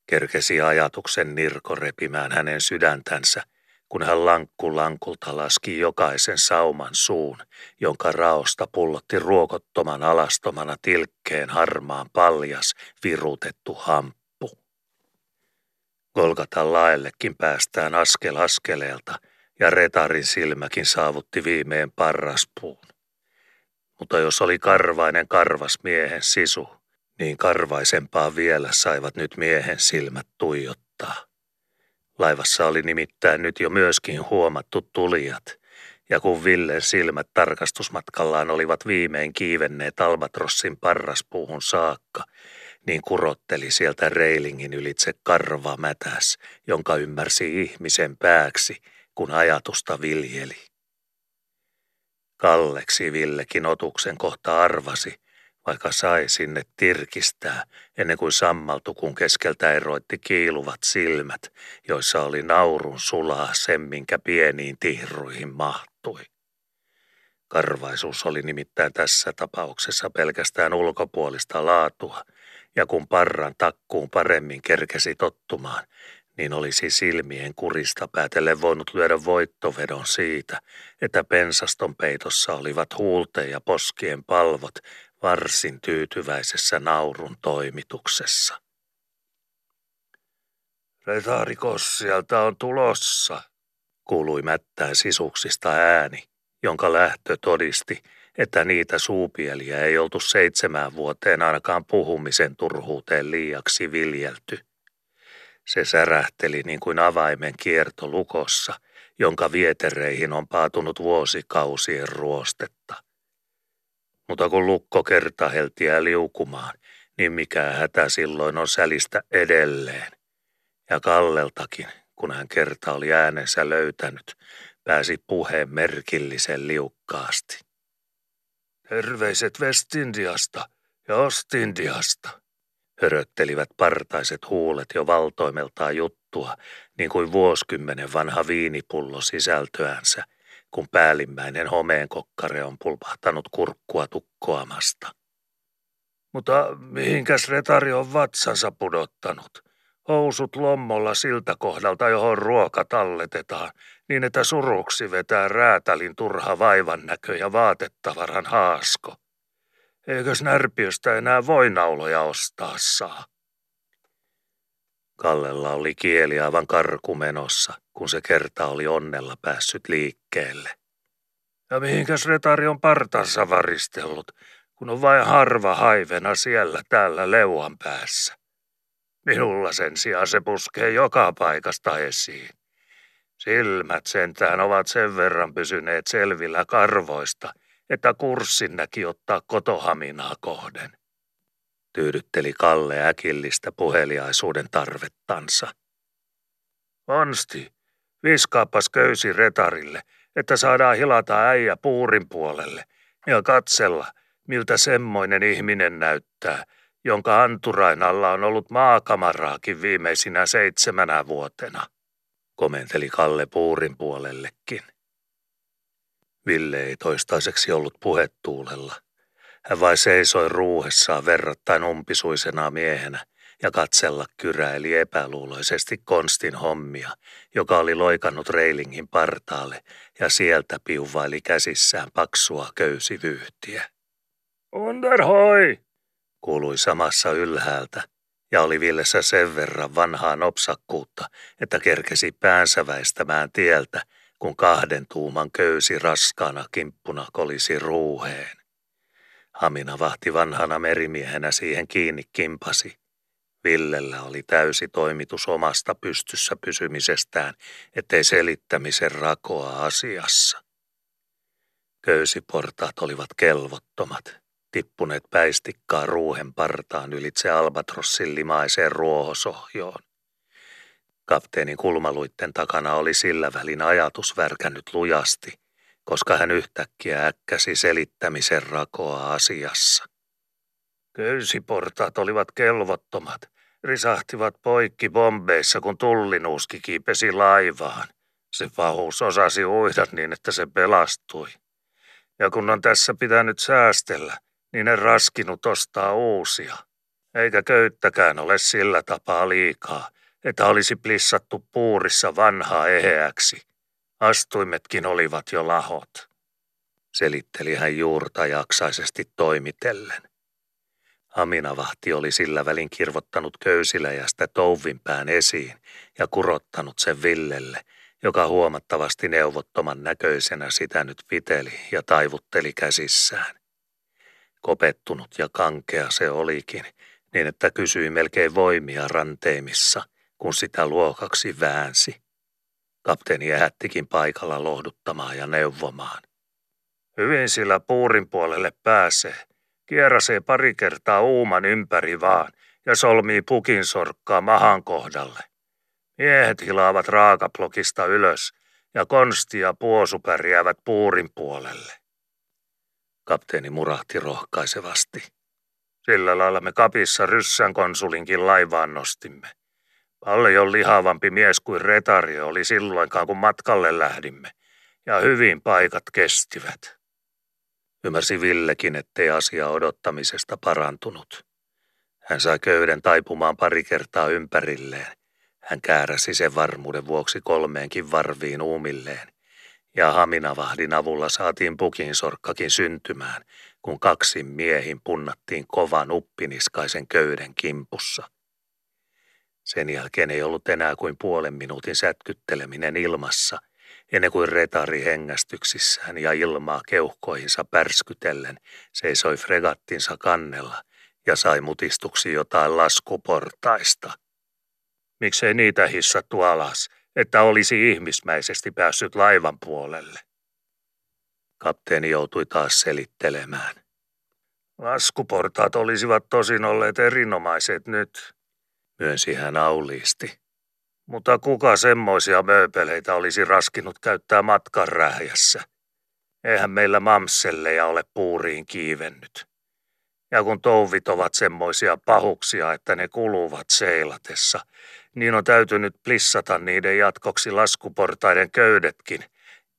Kerkesi ajatuksen nirko repimään hänen sydäntänsä, kun hän lankku lankulta laski jokaisen sauman suun, jonka raosta pullotti ruokottoman alastomana tilkkeen harmaan paljas, virutettu hamppu. Golgatan laellekin päästään askel askeleelta – ja retarin silmäkin saavutti viimeen parraspuun. Mutta jos oli karvainen karvas miehen sisu, niin karvaisempaa vielä saivat nyt miehen silmät tuijottaa. Laivassa oli nimittäin nyt jo myöskin huomattu tulijat, ja kun Villen silmät tarkastusmatkallaan olivat viimein kiivenneet Albatrossin parraspuuhun saakka, niin kurotteli sieltä reilingin ylitse karva mätäs, jonka ymmärsi ihmisen pääksi – kun ajatusta viljeli. Kalleksi Villekin otuksen kohta arvasi, vaikka sai sinne tirkistää ennen kuin sammaltukun keskeltä eroitti kiiluvat silmät, joissa oli naurun sulaa sen, minkä pieniin tihruihin mahtui. Karvaisuus oli nimittäin tässä tapauksessa pelkästään ulkopuolista laatua, ja kun parran takkuun paremmin kerkesi tottumaan, niin olisi silmien kurista päätellen voinut lyödä voittovedon siitä, että pensaston peitossa olivat huulteen ja poskien palvot varsin tyytyväisessä naurun toimituksessa. Retarikos sieltä on tulossa, kuului mättää sisuksista ääni, jonka lähtö todisti, että niitä suupieliä ei oltu seitsemään vuoteen ainakaan puhumisen turhuuteen liiaksi viljelty. Se särähteli niin kuin avaimen kierto lukossa, jonka vietereihin on paatunut vuosikausien ruostetta. Mutta kun lukko kertaheltiä liukumaan, niin mikä hätä silloin on sälistä edelleen. Ja Kalleltakin, kun hän kerta oli äänensä löytänyt, pääsi puheen merkillisen liukkaasti. Terveiset Westindiasta ja Ostindiasta, höröttelivät partaiset huulet jo valtoimeltaan juttua, niin kuin vuosikymmenen vanha viinipullo sisältöänsä, kun päällimmäinen homeenkokkare on pulpahtanut kurkkua tukkoamasta. Mutta mihinkäs retari on vatsansa pudottanut? Housut lommolla siltä kohdalta, johon ruoka talletetaan, niin että suruksi vetää räätälin turha vaivan näkö ja vaatettavaran haasko. Eikös närpiöstä enää voinauloja ostaa saa? Kallella oli kieli aivan karkumenossa, kun se kerta oli onnella päässyt liikkeelle. Ja mihinkäs retari on partansa varistellut, kun on vain harva haivena siellä täällä leuan päässä. Minulla sen sijaan se puskee joka paikasta esiin. Silmät sentään ovat sen verran pysyneet selvillä karvoista, että kurssin näki ottaa kotohaminaa kohden. Tyydytteli Kalle äkillistä puheliaisuuden tarvettansa. Onsti, viskaapas köysi retarille, että saadaan hilata äijä puurin puolelle ja katsella, miltä semmoinen ihminen näyttää, jonka anturainalla on ollut maakamaraakin viimeisinä seitsemänä vuotena, komenteli Kalle puurin puolellekin. Ville ei toistaiseksi ollut puhettuulella. Hän vai seisoi ruuhessaan verrattain umpisuisena miehenä ja katsella kyräili epäluuloisesti Konstin hommia, joka oli loikannut reilingin partaalle ja sieltä piuvaili käsissään paksua köysivyyhtiä. Underhoi! kuului samassa ylhäältä ja oli Villessä sen verran vanhaa nopsakkuutta, että kerkesi päänsä väistämään tieltä, kun kahden tuuman köysi raskaana kimppuna kolisi ruuheen. Hamina vahti vanhana merimiehenä siihen kiinni kimpasi. Villellä oli täysi toimitus omasta pystyssä pysymisestään, ettei selittämisen rakoa asiassa. Köysiportaat olivat kelvottomat, tippuneet päistikkaa ruuhen partaan ylitse Albatrossin limaiseen ruohosohjoon. Kapteenin kulmaluitten takana oli sillä välin ajatus värkännyt lujasti, koska hän yhtäkkiä äkkäsi selittämisen rakoa asiassa. Köysiportaat olivat kelvottomat, risahtivat poikki bombeissa, kun tullinuuski kiipesi laivaan. Se pahus osasi uida niin, että se pelastui. Ja kun on tässä pitänyt säästellä, niin en raskinut ostaa uusia. Eikä köyttäkään ole sillä tapaa liikaa, että olisi plissattu puurissa vanhaa eheäksi. Astuimetkin olivat jo lahot. Selitteli hän juurta jaksaisesti toimitellen. Aminavahti oli sillä välin kirvottanut köysiläjästä touvinpään esiin ja kurottanut sen Villelle, joka huomattavasti neuvottoman näköisenä sitä nyt piteli ja taivutteli käsissään. Kopettunut ja kankea se olikin, niin että kysyi melkein voimia ranteimissa, kun sitä luokaksi väänsi. Kapteeni ähättikin paikalla lohduttamaan ja neuvomaan. Hyvin sillä puurin puolelle pääsee. Kierasee pari kertaa uuman ympäri vaan ja solmii pukin sorkkaa mahan kohdalle. Miehet hilaavat raakaplokista ylös ja konsti ja puosu pärjäävät puurin puolelle. Kapteeni murahti rohkaisevasti. Sillä lailla me kapissa ryssän konsulinkin laivaan nostimme. Paljon lihavampi mies kuin retario oli silloinkaan, kun matkalle lähdimme, ja hyvin paikat kestivät. Ymmärsi Villekin, ettei asia odottamisesta parantunut. Hän sai köyden taipumaan pari kertaa ympärilleen. Hän kääräsi sen varmuuden vuoksi kolmeenkin varviin uumilleen, ja haminavahdin avulla saatiin pukin sorkkakin syntymään, kun kaksi miehin punnattiin kovan uppiniskaisen köyden kimpussa. Sen jälkeen ei ollut enää kuin puolen minuutin sätkytteleminen ilmassa, ennen kuin retari hengästyksissään ja ilmaa keuhkoihinsa pärskytellen seisoi fregattinsa kannella ja sai mutistuksi jotain laskuportaista. Miksei niitä hissattu alas, että olisi ihmismäisesti päässyt laivan puolelle? Kapteeni joutui taas selittelemään. Laskuportaat olisivat tosin olleet erinomaiset nyt, myönsi hän auliisti. Mutta kuka semmoisia mööpeleitä olisi raskinut käyttää matkan rähjässä? Eihän meillä mamselleja ole puuriin kiivennyt. Ja kun touvit ovat semmoisia pahuksia, että ne kuluvat seilatessa, niin on täytynyt plissata niiden jatkoksi laskuportaiden köydetkin,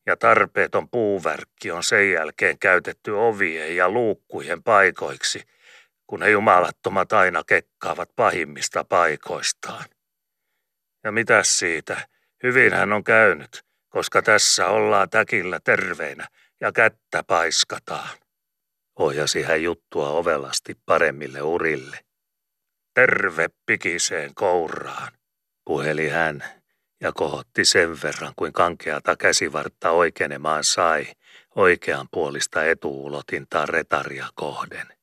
ja tarpeeton puuvärkki on sen jälkeen käytetty ovien ja luukkujen paikoiksi, kun ne jumalattomat aina kekkaavat pahimmista paikoistaan. Ja mitä siitä? Hyvin hän on käynyt, koska tässä ollaan täkillä terveinä ja kättä paiskataan. Ohjasi hän juttua ovelasti paremmille urille. Terve pikiseen kouraan, puheli hän ja kohotti sen verran kuin kankeata käsivartta oikeenemaan sai oikean puolista etuulotintaa retaria kohden.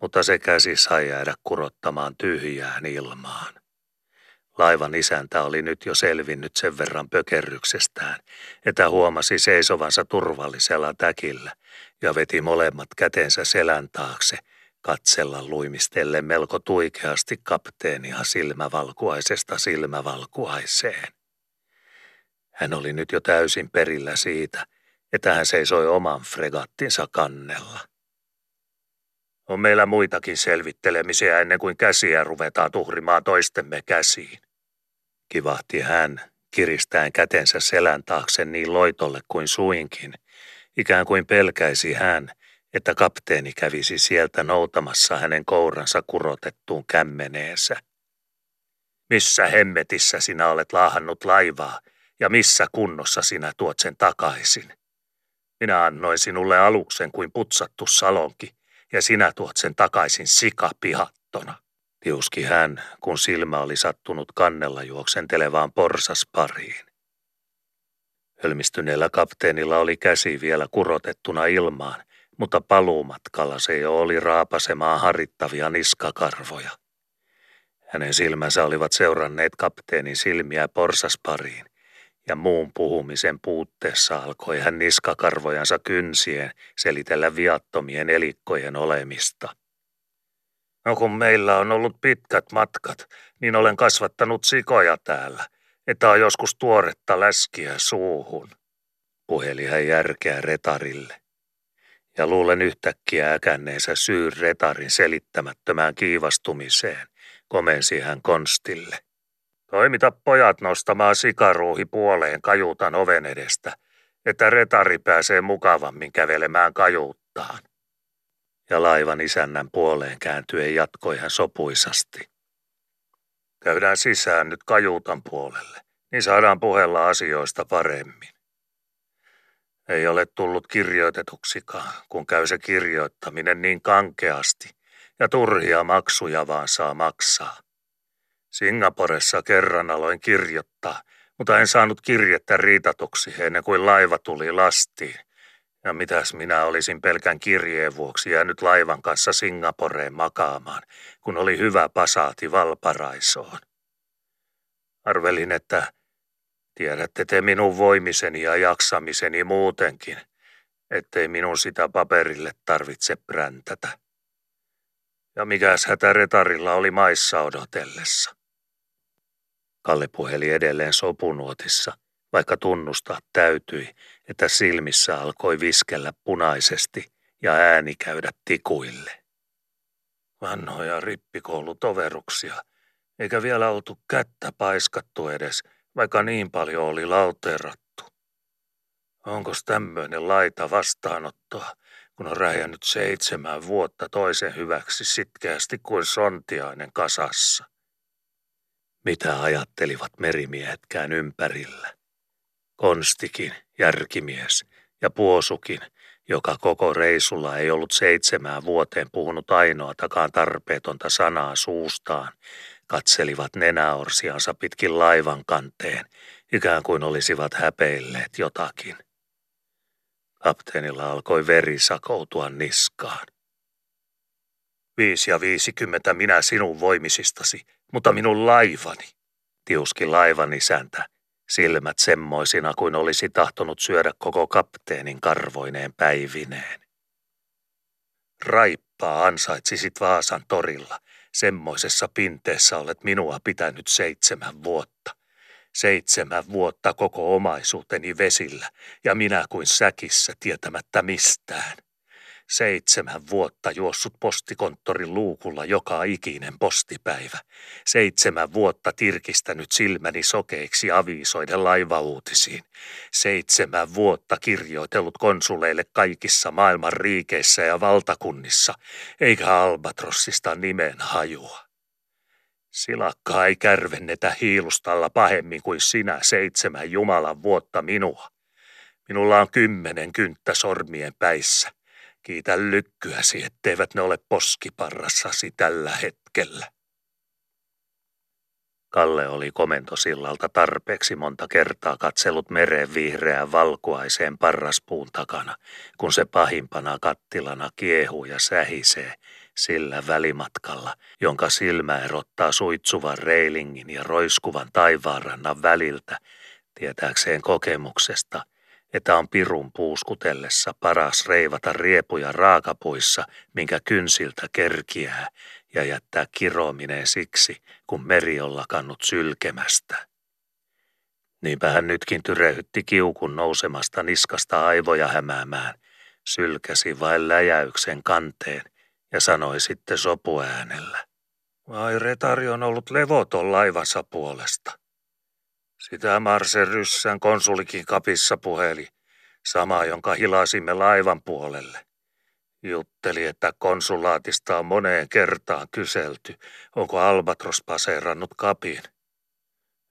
Mutta se käsi sai jäädä kurottamaan tyhjään ilmaan. Laivan isäntä oli nyt jo selvinnyt sen verran pökerryksestään, että huomasi seisovansa turvallisella täkillä ja veti molemmat kätensä selän taakse, katsella luimistelle melko tuikeasti kapteenia silmävalkuaisesta silmävalkuaiseen. Hän oli nyt jo täysin perillä siitä, että hän seisoi oman fregattinsa kannella. On meillä muitakin selvittelemisiä ennen kuin käsiä ruvetaan tuhrimaan toistemme käsiin kivahti hän, kiristäen kätensä selän taakse niin loitolle kuin suinkin, ikään kuin pelkäisi hän, että kapteeni kävisi sieltä noutamassa hänen kouransa kurotettuun kämmeneensä. Missä hemmetissä sinä olet laahannut laivaa ja missä kunnossa sinä tuot sen takaisin? Minä annoin sinulle aluksen kuin putsattu salonki ja sinä tuot sen takaisin sikapihattona. Tiuski hän, kun silmä oli sattunut kannella juoksentelevaan porsaspariin. Hölmistyneellä kapteenilla oli käsi vielä kurotettuna ilmaan, mutta paluumatkalla se jo oli raapasemaan harittavia niskakarvoja. Hänen silmänsä olivat seuranneet kapteenin silmiä porsaspariin, ja muun puhumisen puutteessa alkoi hän niskakarvojansa kynsien selitellä viattomien elikkojen olemista. No kun meillä on ollut pitkät matkat, niin olen kasvattanut sikoja täällä, että on joskus tuoretta läskiä suuhun. Puheli hän järkeä retarille. Ja luulen yhtäkkiä äkänneensä syyn retarin selittämättömään kiivastumiseen, komensi hän konstille. Toimita pojat nostamaan sikaruuhi puoleen kajuutan oven edestä, että retari pääsee mukavammin kävelemään kajuuttaan ja laivan isännän puoleen kääntyen jatkoi hän sopuisasti. Käydään sisään nyt kajuutan puolelle, niin saadaan puhella asioista paremmin. Ei ole tullut kirjoitetuksikaan, kun käy se kirjoittaminen niin kankeasti ja turhia maksuja vaan saa maksaa. Singaporessa kerran aloin kirjoittaa, mutta en saanut kirjettä riitatuksi ennen kuin laiva tuli lastiin ja mitäs minä olisin pelkän kirjeen vuoksi jäänyt laivan kanssa Singaporeen makaamaan, kun oli hyvä pasaati Valparaisoon. Arvelin, että tiedätte te minun voimiseni ja jaksamiseni muutenkin, ettei minun sitä paperille tarvitse präntätä. Ja mikäs hätä retarilla oli maissa odotellessa. Kalle puheli edelleen sopunuotissa – vaikka tunnustaa täytyi, että silmissä alkoi viskellä punaisesti ja ääni käydä tikuille. Vanhoja rippikoulutoveruksia, eikä vielä oltu kättä paiskattu edes, vaikka niin paljon oli lauteerattu. Onkos tämmöinen laita vastaanottoa, kun on räjännyt seitsemän vuotta toisen hyväksi sitkeästi kuin sontiainen kasassa? Mitä ajattelivat merimiehetkään ympärillä? Konstikin, järkimies ja Puosukin, joka koko reisulla ei ollut seitsemään vuoteen puhunut ainoatakaan tarpeetonta sanaa suustaan, katselivat nenäorsiansa pitkin laivan kanteen, ikään kuin olisivat häpeilleet jotakin. Kapteenilla alkoi veri sakoutua niskaan. Viisi ja viisikymmentä minä sinun voimisistasi, mutta minun laivani, tiuski laivan isäntä, silmät semmoisina kuin olisi tahtonut syödä koko kapteenin karvoineen päivineen. Raippaa ansaitsisit Vaasan torilla. Semmoisessa pinteessä olet minua pitänyt seitsemän vuotta. Seitsemän vuotta koko omaisuuteni vesillä ja minä kuin säkissä tietämättä mistään. Seitsemän vuotta juossut postikonttorin luukulla joka ikinen postipäivä. Seitsemän vuotta tirkistänyt silmäni sokeiksi aviisoiden laivauutisiin. Seitsemän vuotta kirjoitellut konsuleille kaikissa maailman riikeissä ja valtakunnissa, eikä Albatrossista nimen hajua. Silakkaa ei kärvennetä hiilustalla pahemmin kuin sinä seitsemän Jumalan vuotta minua. Minulla on kymmenen kynttä sormien päissä. Kiitä lykkyäsi, etteivät ne ole poskiparrassasi tällä hetkellä. Kalle oli komentosillalta tarpeeksi monta kertaa katsellut meren vihreään valkuaiseen parraspuun takana, kun se pahimpana kattilana kiehuu ja sähisee sillä välimatkalla, jonka silmä erottaa suitsuvan reilingin ja roiskuvan taivaanrannan väliltä, tietääkseen kokemuksesta – että on pirun puuskutellessa paras reivata riepuja raakapuissa, minkä kynsiltä kerkiää, ja jättää kiroaminen siksi, kun meri on lakannut sylkemästä. Niinpä hän nytkin tyrehytti kiukun nousemasta niskasta aivoja hämäämään, sylkäsi vain läjäyksen kanteen ja sanoi sitten sopuäänellä. Vai retari on ollut levoton laivansa puolesta. Sitä Marsen ryssän konsulikin kapissa puheli, sama jonka hilasimme laivan puolelle. Jutteli, että konsulaatista on moneen kertaan kyselty, onko Albatros paseerannut kapin.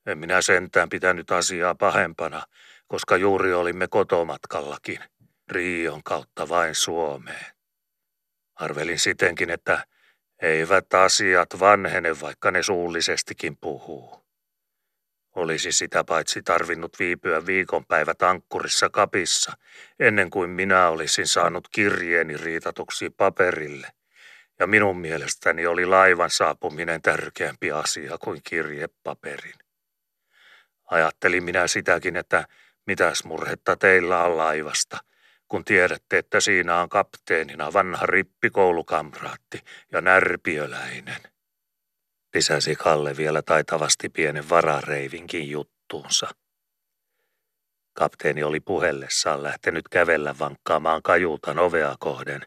En minä sentään pitänyt asiaa pahempana, koska juuri olimme kotomatkallakin, Riion kautta vain Suomeen. Arvelin sitenkin, että eivät asiat vanhene, vaikka ne suullisestikin puhuu. Olisi sitä paitsi tarvinnut viipyä viikonpäivät ankkurissa kapissa, ennen kuin minä olisin saanut kirjeeni riitatuksi paperille. Ja minun mielestäni oli laivan saapuminen tärkeämpi asia kuin kirjepaperin. Ajattelin minä sitäkin, että mitäs murhetta teillä on laivasta, kun tiedätte, että siinä on kapteenina vanha rippikoulukamraatti ja närpiöläinen lisäsi Kalle vielä taitavasti pienen varareivinkin juttuunsa. Kapteeni oli puhellessaan lähtenyt kävellä vankkaamaan kajuutan ovea kohden,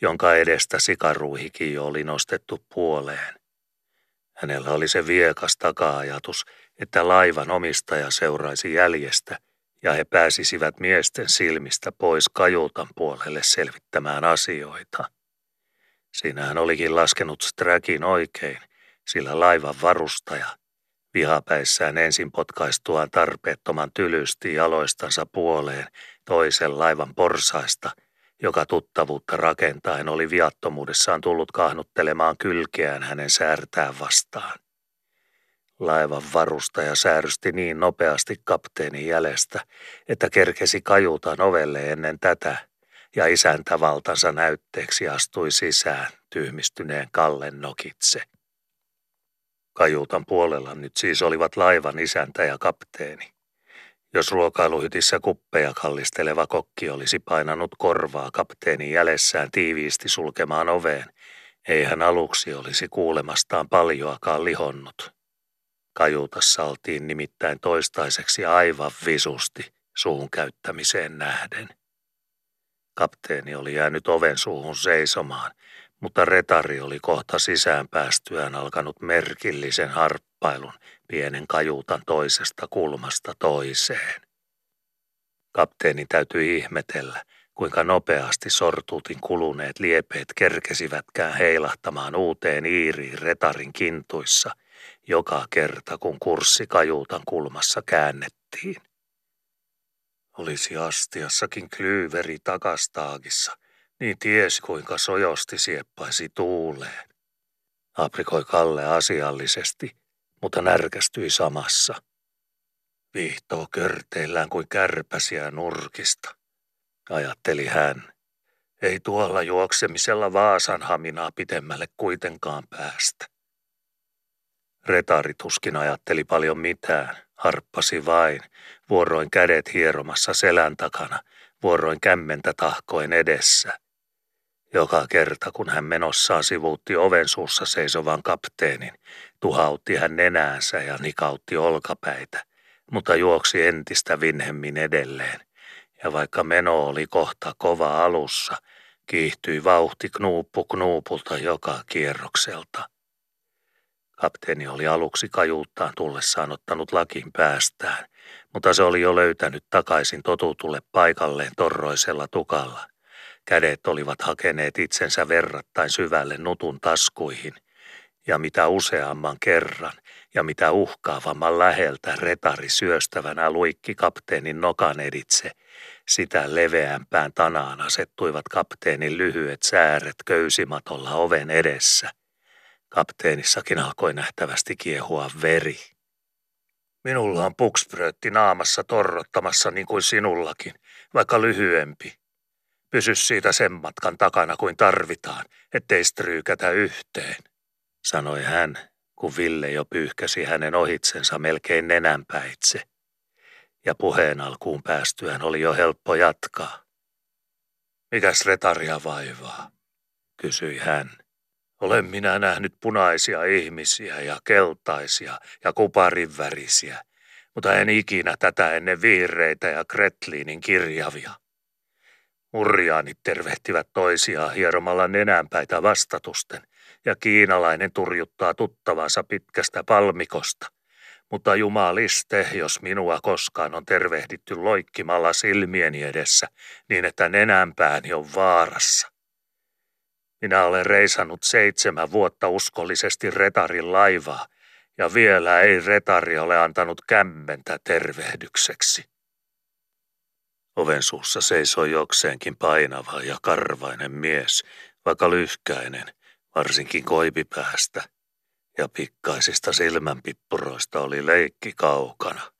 jonka edestä sikaruihikin jo oli nostettu puoleen. Hänellä oli se viekas taka-ajatus, että laivan omistaja seuraisi jäljestä ja he pääsisivät miesten silmistä pois kajuutan puolelle selvittämään asioita. Siinähän olikin laskenut Strakin oikein, sillä laivan varustaja, vihapäissään ensin potkaistuaan tarpeettoman tylysti jaloistansa puoleen toisen laivan porsaista, joka tuttavuutta rakentaen oli viattomuudessaan tullut kahnuttelemaan kylkeään hänen säärtään vastaan. Laivan varustaja säärysti niin nopeasti kapteenin jäljestä, että kerkesi kajutan ovelle ennen tätä, ja isäntävaltansa näytteeksi astui sisään tyhmistyneen Kallen nokitse. Kajuutan puolella nyt siis olivat laivan isäntä ja kapteeni. Jos ruokailuhytissä kuppeja kallisteleva kokki olisi painanut korvaa kapteenin jäljessään tiiviisti sulkemaan oveen, ei hän aluksi olisi kuulemastaan paljoakaan lihonnut. Kajuutassa oltiin nimittäin toistaiseksi aivan visusti suun käyttämiseen nähden. Kapteeni oli jäänyt oven suuhun seisomaan mutta retari oli kohta sisään päästyään alkanut merkillisen harppailun pienen kajuutan toisesta kulmasta toiseen. Kapteeni täytyi ihmetellä, kuinka nopeasti sortuutin kuluneet liepeet kerkesivätkään heilahtamaan uuteen iiriin retarin kintuissa, joka kerta kun kurssi kajuutan kulmassa käännettiin. Olisi astiassakin klyyveri takastaakissa, niin ties kuinka sojosti sieppaisi tuuleen. Aprikoi Kalle asiallisesti, mutta närkästyi samassa. Viihtoo körteillään kuin kärpäsiä nurkista, ajatteli hän. Ei tuolla juoksemisella Vaasan haminaa pitemmälle kuitenkaan päästä. Retari tuskin ajatteli paljon mitään, harppasi vain, vuoroin kädet hieromassa selän takana, vuoroin kämmentä tahkoen edessä. Joka kerta, kun hän menossaan sivuutti oven suussa seisovan kapteenin, tuhautti hän nenäänsä ja nikautti olkapäitä, mutta juoksi entistä vinhemmin edelleen. Ja vaikka meno oli kohta kova alussa, kiihtyi vauhti knuuppu knuupulta joka kierrokselta. Kapteeni oli aluksi kajuuttaan tullessaan ottanut lakin päästään, mutta se oli jo löytänyt takaisin totutulle paikalleen torroisella tukalla. Kädet olivat hakeneet itsensä verrattain syvälle nutun taskuihin, ja mitä useamman kerran ja mitä uhkaavamman läheltä retari syöstävänä luikki kapteenin nokan editse, sitä leveämpään tanaan asettuivat kapteenin lyhyet sääret köysimatolla oven edessä. Kapteenissakin alkoi nähtävästi kiehua veri. Minulla on pukspröötti naamassa torrottamassa niin kuin sinullakin, vaikka lyhyempi. Pysy siitä sen matkan takana kuin tarvitaan, ettei stryykätä yhteen, sanoi hän, kun Ville jo pyyhkäsi hänen ohitsensa melkein nenänpäitse. Ja puheen alkuun päästyään oli jo helppo jatkaa. Mikäs retaria vaivaa? kysyi hän. Olen minä nähnyt punaisia ihmisiä ja keltaisia ja kuparinvärisiä, mutta en ikinä tätä ennen viireitä ja Kretliinin kirjavia. Murjaanit tervehtivät toisiaan hieromalla nenänpäitä vastatusten, ja kiinalainen turjuttaa tuttavansa pitkästä palmikosta. Mutta jumaliste, jos minua koskaan on tervehditty loikkimalla silmieni edessä, niin että nenänpääni on vaarassa. Minä olen reisannut seitsemän vuotta uskollisesti retarin laivaa, ja vielä ei retari ole antanut kämmentä tervehdykseksi. Oven suussa seisoi jokseenkin painava ja karvainen mies, vaikka lyhkäinen, varsinkin koipipäästä, ja pikkaisista silmänpippuroista oli leikki kaukana.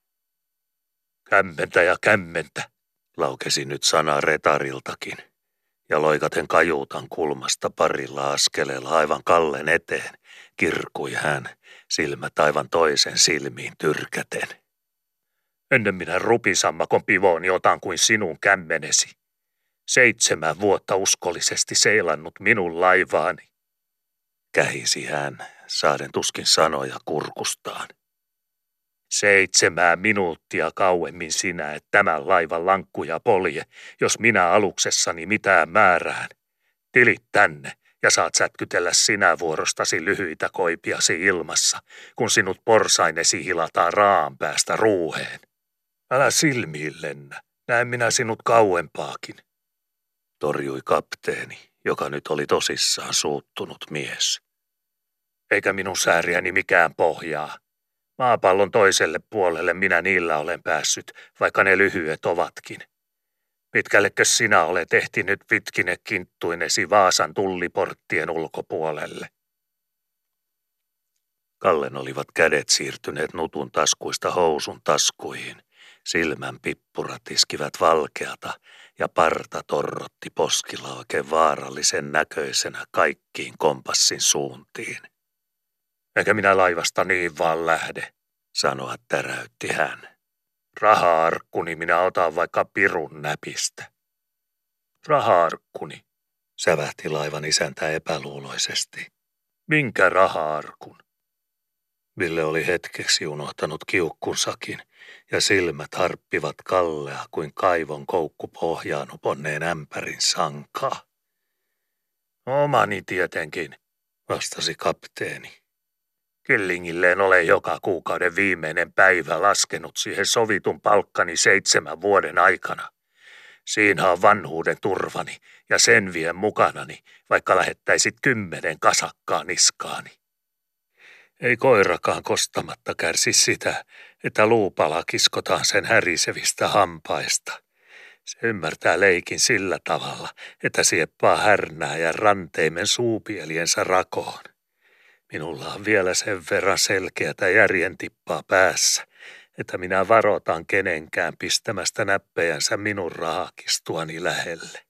Kämmentä ja kämmentä, laukesi nyt sana retariltakin, ja loikaten kajuutan kulmasta parilla askeleella aivan kallen eteen, kirkui hän, silmät aivan toisen silmiin tyrkäten. Ennen minä rupisammakon pivooni otan kuin sinun kämmenesi. Seitsemän vuotta uskollisesti seilannut minun laivaani. Kähisi hän, saaden tuskin sanoja kurkustaan. Seitsemää minuuttia kauemmin sinä et tämän laivan lankkuja polje, jos minä aluksessani mitään määrään. Tilit tänne ja saat sätkytellä sinä vuorostasi lyhyitä koipiasi ilmassa, kun sinut porsainesi hilataan raan päästä ruuheen. Älä silmiin lennä, näen minä sinut kauempaakin, torjui kapteeni, joka nyt oli tosissaan suuttunut mies. Eikä minun sääriäni mikään pohjaa. Maapallon toiselle puolelle minä niillä olen päässyt, vaikka ne lyhyet ovatkin. Pitkällekö sinä olet ehtinyt pitkine kinttuinesi Vaasan tulliporttien ulkopuolelle? Kallen olivat kädet siirtyneet nutun taskuista housun taskuihin – Silmän pippurat iskivät valkeata ja parta torrotti poskilla oikein vaarallisen näköisenä kaikkiin kompassin suuntiin. Eikä minä laivasta niin vaan lähde, sanoa täräytti hän. Raha-arkkuni minä otan vaikka pirun näpistä. Raha-arkkuni, sävähti laivan isäntä epäluuloisesti. Minkä raha-arkun? Ville oli hetkeksi unohtanut kiukkunsakin ja silmät harppivat kallea kuin kaivon koukku pohjaan uponneen ämpärin sankaa. Omani tietenkin, vastasi kapteeni. Killingilleen ole joka kuukauden viimeinen päivä laskenut siihen sovitun palkkani seitsemän vuoden aikana. Siinä on vanhuuden turvani ja sen vien mukanani, vaikka lähettäisit kymmenen kasakkaa niskaani. Ei koirakaan kostamatta kärsi sitä, että luupala kiskotaan sen härisevistä hampaista. Se ymmärtää leikin sillä tavalla, että sieppaa härnää ja ranteimen suupieliensä rakoon. Minulla on vielä sen verran selkeätä järjentippaa päässä, että minä varotan kenenkään pistämästä näppejänsä minun rahakistuani lähelle.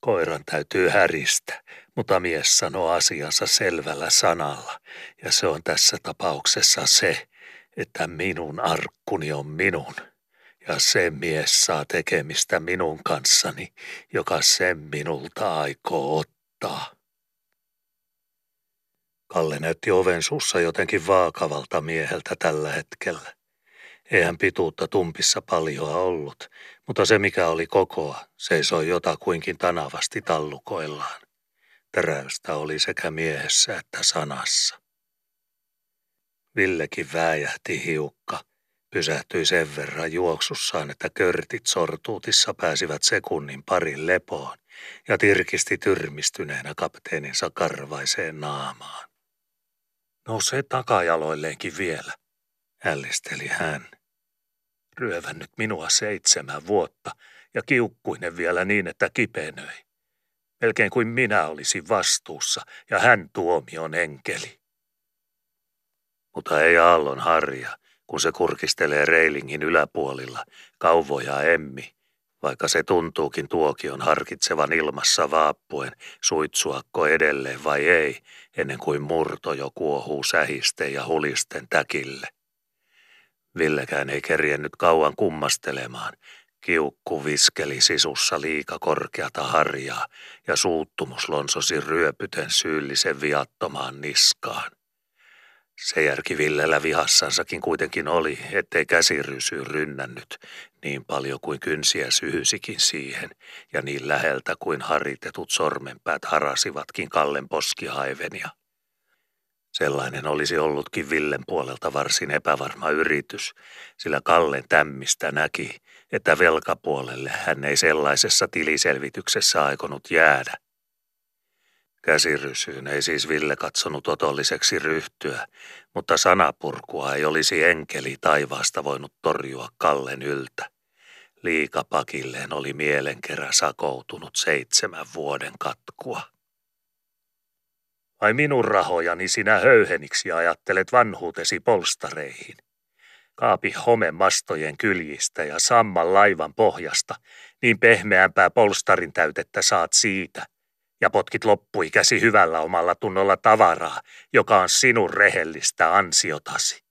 Koiran täytyy häristä, mutta mies sanoo asiansa selvällä sanalla, ja se on tässä tapauksessa se, että minun arkkuni on minun, ja se mies saa tekemistä minun kanssani, joka sen minulta aikoo ottaa. Kalle näytti oven suussa jotenkin vaakavalta mieheltä tällä hetkellä. Eihän pituutta tumpissa paljoa ollut, mutta se mikä oli kokoa, seisoi jotakuinkin tanavasti tallukoillaan. Teräystä oli sekä miehessä että sanassa. Villekin vääjähti hiukka, pysähtyi sen verran juoksussaan, että körtit sortuutissa pääsivät sekunnin parin lepoon ja tirkisti tyrmistyneenä kapteeninsa karvaiseen naamaan. Nousee takajaloilleenkin vielä, ällisteli hän. Ryövännyt minua seitsemän vuotta ja kiukkuinen vielä niin, että kipenöi. Melkein kuin minä olisin vastuussa ja hän tuomion enkeli. Mutta ei Aallon harja, kun se kurkistelee reilingin yläpuolilla, kauvoja emmi, vaikka se tuntuukin tuokion harkitsevan ilmassa vaappuen, suitsuakko edelleen vai ei, ennen kuin murto jo kuohuu sähisten ja hulisten täkille. Villekään ei kerjennyt kauan kummastelemaan. Kiukku viskeli sisussa liika korkeata harjaa ja suuttumus lonsosi ryöpyten syyllisen viattomaan niskaan. Se järki Villellä vihassansakin kuitenkin oli, ettei käsirysy rynnännyt niin paljon kuin kynsiä syhysikin siihen, ja niin läheltä kuin haritetut sormenpäät harasivatkin Kallen poskihaivenia. Sellainen olisi ollutkin Villen puolelta varsin epävarma yritys, sillä Kallen tämmistä näki, että velkapuolelle hän ei sellaisessa tiliselvityksessä aikonut jäädä. Käsirysyyn ei siis Ville katsonut otolliseksi ryhtyä, mutta sanapurkua ei olisi enkeli taivaasta voinut torjua Kallen yltä. Liikapakilleen oli mielenkerä sakoutunut seitsemän vuoden katkua. Vai minun rahojani sinä höyheniksi ajattelet vanhuutesi polstareihin? Kaapi home mastojen kyljistä ja samman laivan pohjasta, niin pehmeämpää polstarin täytettä saat siitä, ja potkit loppui käsi hyvällä omalla tunnolla tavaraa, joka on sinun rehellistä ansiotasi.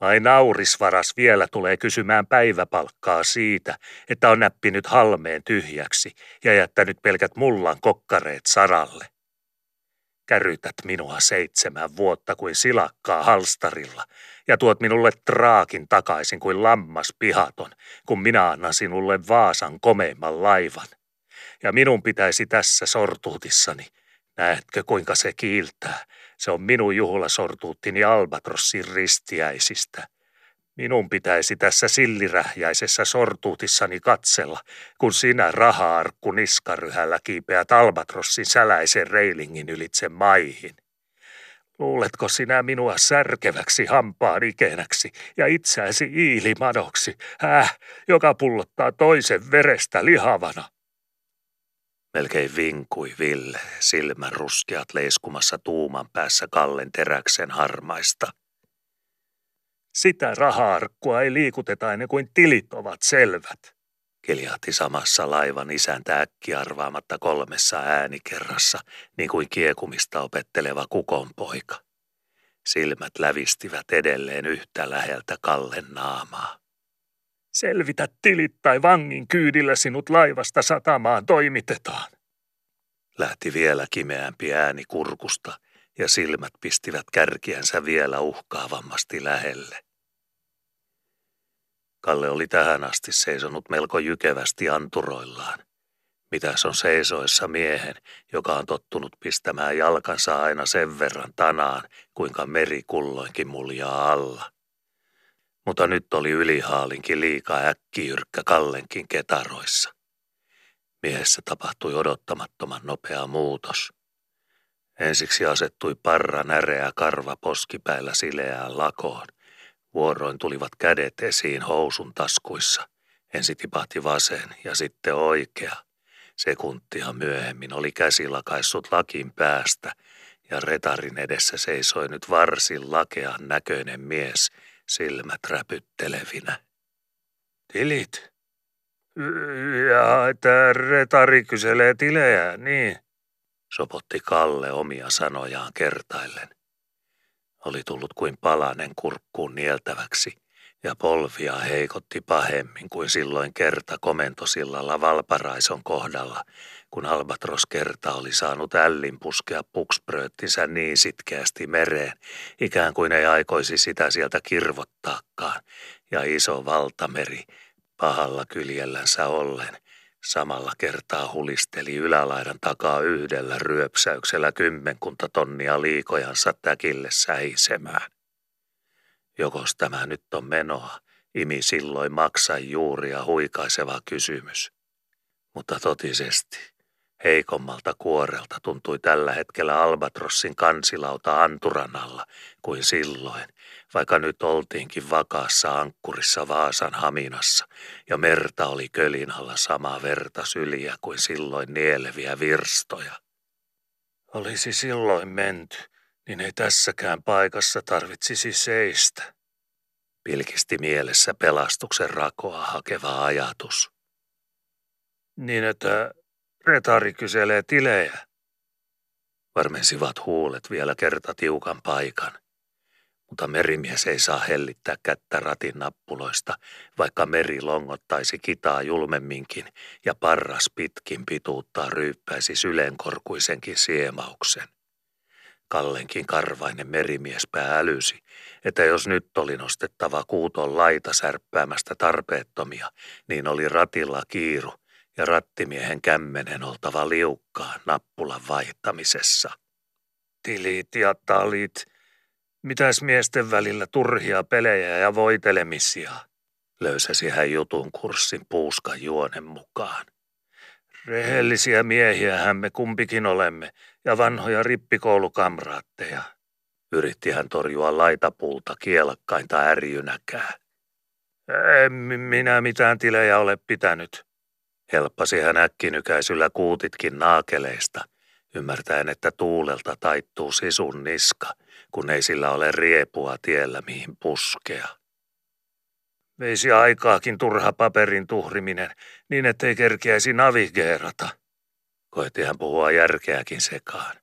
Vai naurisvaras vielä tulee kysymään päiväpalkkaa siitä, että on näppinyt halmeen tyhjäksi ja jättänyt pelkät mullan kokkareet saralle. Kärrytät minua seitsemän vuotta kuin silakkaa halstarilla ja tuot minulle traakin takaisin kuin lammas pihaton, kun minä annan sinulle Vaasan komeimman laivan. Ja minun pitäisi tässä sortuutissani, näetkö kuinka se kiiltää, se on minun juhlasortuuttini Albatrossin ristiäisistä – Minun pitäisi tässä sillirähjäisessä sortuutissani katsella, kun sinä rahaarkku niskaryhällä kiipeät Albatrossin säläisen reilingin ylitse maihin. Luuletko sinä minua särkeväksi hampaan ikenäksi ja itseäsi iilimadoksi, häh, joka pullottaa toisen verestä lihavana? Melkein vinkui Ville, silmän ruskeat leiskumassa tuuman päässä Kallen teräksen harmaista. Sitä rahaarkkua ei liikuteta ennen kuin tilit ovat selvät. Keliahti samassa laivan isäntä äkki arvaamatta kolmessa äänikerrassa, niin kuin kiekumista opetteleva kukonpoika. Silmät lävistivät edelleen yhtä läheltä Kallen naamaa. Selvitä tilit tai vangin kyydillä sinut laivasta satamaan toimitetaan. Lähti vielä kimeämpi ääni kurkusta ja silmät pistivät kärkiänsä vielä uhkaavammasti lähelle. Kalle oli tähän asti seisonut melko jykevästi anturoillaan. Mitäs on seisoissa miehen, joka on tottunut pistämään jalkansa aina sen verran tanaan, kuinka meri kulloinkin muljaa alla. Mutta nyt oli ylihaalinkin liika äkkijyrkkä Kallenkin ketaroissa. Miehessä tapahtui odottamattoman nopea muutos. Ensiksi asettui parra näreä karva poskipäillä sileään lakoon. Vuoroin tulivat kädet esiin housun taskuissa. Ensi tipahti vasen ja sitten oikea. Sekuntia myöhemmin oli käsi lakaissut lakin päästä ja retarin edessä seisoi nyt varsin lakean näköinen mies, silmät räpyttelevinä. Tilit? Ja että retari kyselee tilejä, niin sopotti Kalle omia sanojaan kertaillen. Oli tullut kuin palanen kurkkuun nieltäväksi, ja polvia heikotti pahemmin kuin silloin kerta komentosillalla Valparaison kohdalla, kun Albatros kerta oli saanut ällin puskea puksprööttinsä niin sitkeästi mereen, ikään kuin ei aikoisi sitä sieltä kirvottaakaan, ja iso valtameri, pahalla kyljellänsä ollen, Samalla kertaa hulisteli ylälaidan takaa yhdellä ryöpsäyksellä kymmenkunta tonnia liikojansa täkille säisemään. Jokos tämä nyt on menoa, imi silloin maksa juuria huikaiseva kysymys. Mutta totisesti, heikommalta kuorelta tuntui tällä hetkellä Albatrossin kansilauta anturan alla kuin silloin, vaikka nyt oltiinkin vakaassa ankkurissa Vaasan haminassa, ja merta oli kölin alla samaa verta syliä kuin silloin nieleviä virstoja. Olisi silloin menty, niin ei tässäkään paikassa tarvitsisi seistä. Pilkisti mielessä pelastuksen rakoa hakeva ajatus. Niin, että retari kyselee tilejä. Varmensivat huulet vielä kerta tiukan paikan – mutta merimies ei saa hellittää kättä ratin nappuloista, vaikka meri longottaisi kitaa julmemminkin ja parras pitkin pituuttaa ryyppäisi sylenkorkuisenkin siemauksen. Kallenkin karvainen merimiespää älysi, että jos nyt oli nostettava kuuton laita särppäämästä tarpeettomia, niin oli ratilla kiiru ja rattimiehen kämmenen oltava liukkaa nappulan vaihtamisessa. Tilit ja talit, Mitäs miesten välillä turhia pelejä ja voitelemisia? Löysäsi hän jutun kurssin puuskan juonen mukaan. Rehellisiä miehiä me kumpikin olemme ja vanhoja rippikoulukamraatteja. Yritti hän torjua laitapuulta kielakkainta ärjynäkää. En minä mitään tilejä ole pitänyt. Helppasi hän äkkinykäisyllä kuutitkin naakeleista, ymmärtäen, että tuulelta taittuu sisun niska – kun ei sillä ole riepua tiellä mihin puskea. Veisi aikaakin turha paperin tuhriminen, niin ettei kerkeäisi navigeerata. Koetti hän puhua järkeäkin sekaan.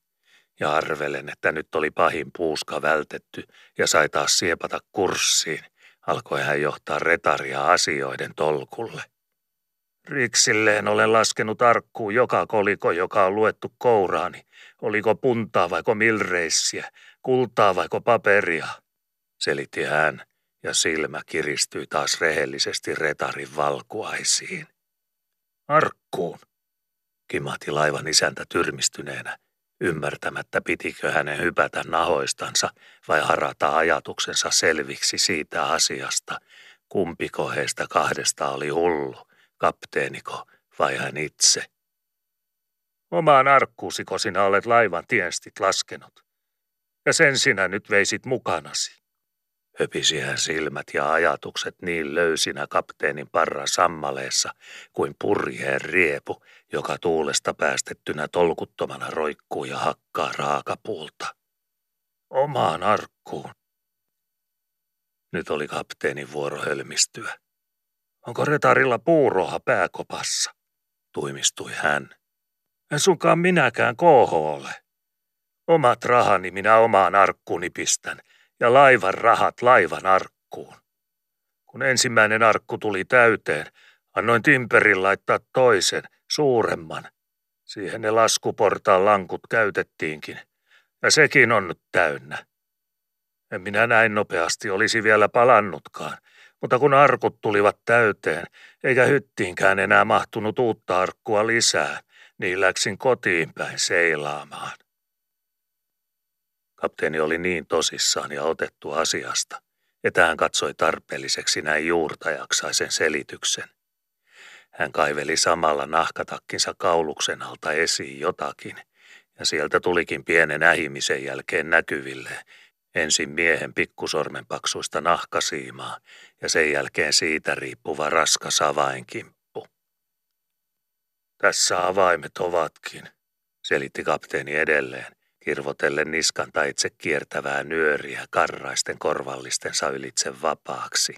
Ja arvelen, että nyt oli pahin puuska vältetty ja sai taas siepata kurssiin, alkoi hän johtaa retaria asioiden tolkulle. Riksilleen olen laskenut arkkuun joka koliko, joka on luettu kouraani. Oliko puntaa vaiko milreissiä, kultaa vaiko paperia, selitti hän ja silmä kiristyi taas rehellisesti retarin valkuaisiin. Arkkuun, kimahti laivan isäntä tyrmistyneenä, ymmärtämättä pitikö hänen hypätä nahoistansa vai harata ajatuksensa selviksi siitä asiasta, kumpiko heistä kahdesta oli hullu, kapteeniko vai hän itse. Omaan arkkuusiko sinä olet laivan tienstit laskenut? ja sen sinä nyt veisit mukanasi. Höpisi hän silmät ja ajatukset niin löysinä kapteenin parra sammaleessa kuin purjeen riepu, joka tuulesta päästettynä tolkuttomana roikkuu ja hakkaa raakapuulta. Omaan arkkuun. Nyt oli kapteenin vuoro hölmistyä. Onko retarilla puuroha pääkopassa? Tuimistui hän. En sunkaan minäkään koho ole. Omat rahani minä omaan arkkuuni pistän ja laivan rahat laivan arkkuun. Kun ensimmäinen arkku tuli täyteen, annoin Timperin laittaa toisen, suuremman. Siihen ne laskuportaan lankut käytettiinkin, ja sekin on nyt täynnä. En minä näin nopeasti olisi vielä palannutkaan, mutta kun arkut tulivat täyteen, eikä hyttiinkään enää mahtunut uutta arkkua lisää, niin läksin kotiin päin seilaamaan. Kapteeni oli niin tosissaan ja otettu asiasta, että hän katsoi tarpeelliseksi näin juurtajaksaisen selityksen. Hän kaiveli samalla nahkatakkinsa kauluksen alta esiin jotakin, Ja sieltä tulikin pienen ähimisen jälkeen näkyville ensin miehen pikkusormen paksuista nahkasiimaa ja sen jälkeen siitä riippuva raskas avainkimppu. Tässä avaimet ovatkin, selitti kapteeni edelleen, kirvotellen niskan taitse kiertävää nyöriä karraisten korvallistensa ylitse vapaaksi.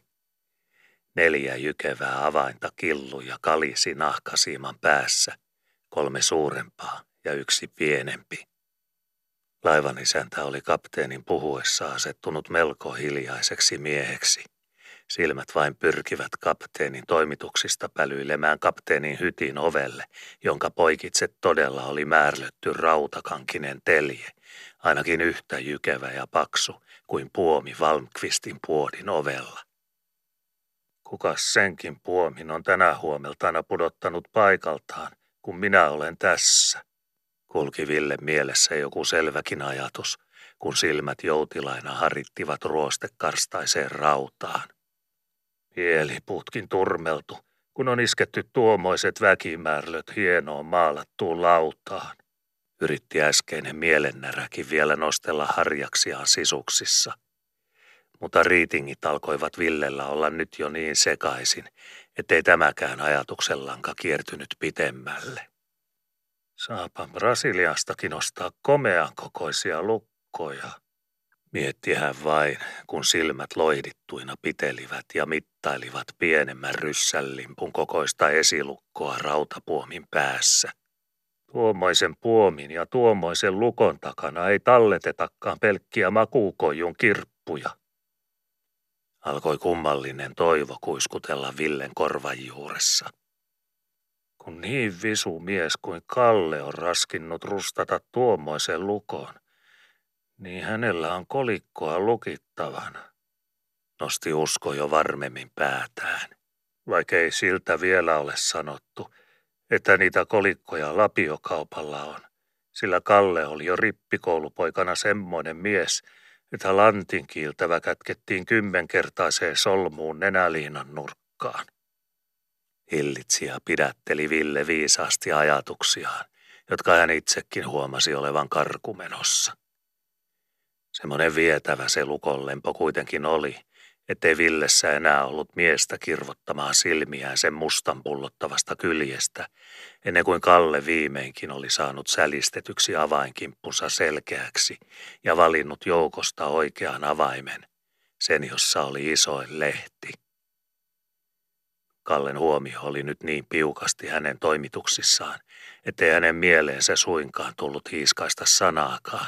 Neljä jykevää avainta killu ja kalisi nahkasiiman päässä, kolme suurempaa ja yksi pienempi. Laivan isäntä oli kapteenin puhuessa asettunut melko hiljaiseksi mieheksi. Silmät vain pyrkivät kapteenin toimituksista pälyilemään kapteenin hytin ovelle, jonka poikitse todella oli määrlötty rautakankinen telje, ainakin yhtä jykevä ja paksu kuin puomi Valmqvistin puodin ovella. Kukas senkin puomin on tänä huomeltana pudottanut paikaltaan, kun minä olen tässä? Kulki Ville mielessä joku selväkin ajatus, kun silmät joutilaina harittivat ruostekarstaiseen rautaan. Pieliputkin turmeltu, kun on isketty tuomoiset väkimäärlöt hienoon maalattuun lautaan. Yritti äskeinen mielennäräkin vielä nostella harjaksiaan sisuksissa. Mutta riitingit alkoivat Villellä olla nyt jo niin sekaisin, ettei tämäkään ajatuksellanka kiertynyt pitemmälle. Saapa Brasiliastakin ostaa komean kokoisia lukkoja, mietti hän vain, kun silmät loihdittuina pitelivät ja mittailivat pienemmän ryssällimpun kokoista esilukkoa rautapuomin päässä. Tuommoisen puomin ja tuommoisen lukon takana ei talletetakaan pelkkiä makuukojun kirppuja. Alkoi kummallinen toivo kuiskutella Villen korvan juuressa kun niin visu mies kuin Kalle on raskinnut rustata tuommoisen lukon, niin hänellä on kolikkoa lukittavana. Nosti usko jo varmemmin päätään, vaikka ei siltä vielä ole sanottu, että niitä kolikkoja lapiokaupalla on, sillä Kalle oli jo rippikoulupoikana semmoinen mies, että lantin kiiltävä kätkettiin kymmenkertaiseen solmuun nenäliinan nurkkaan. Hillitsi ja pidätteli Ville viisaasti ajatuksiaan, jotka hän itsekin huomasi olevan karkumenossa. Semmoinen vietävä se lukonlempo kuitenkin oli, ettei Villessä enää ollut miestä kirvottamaan silmiään sen mustan pullottavasta kyljestä, ennen kuin Kalle viimeinkin oli saanut sälistetyksi avainkimppunsa selkeäksi ja valinnut joukosta oikean avaimen, sen jossa oli isoin lehti. Kallen huomio oli nyt niin piukasti hänen toimituksissaan, ettei hänen mieleensä suinkaan tullut hiiskaista sanaakaan.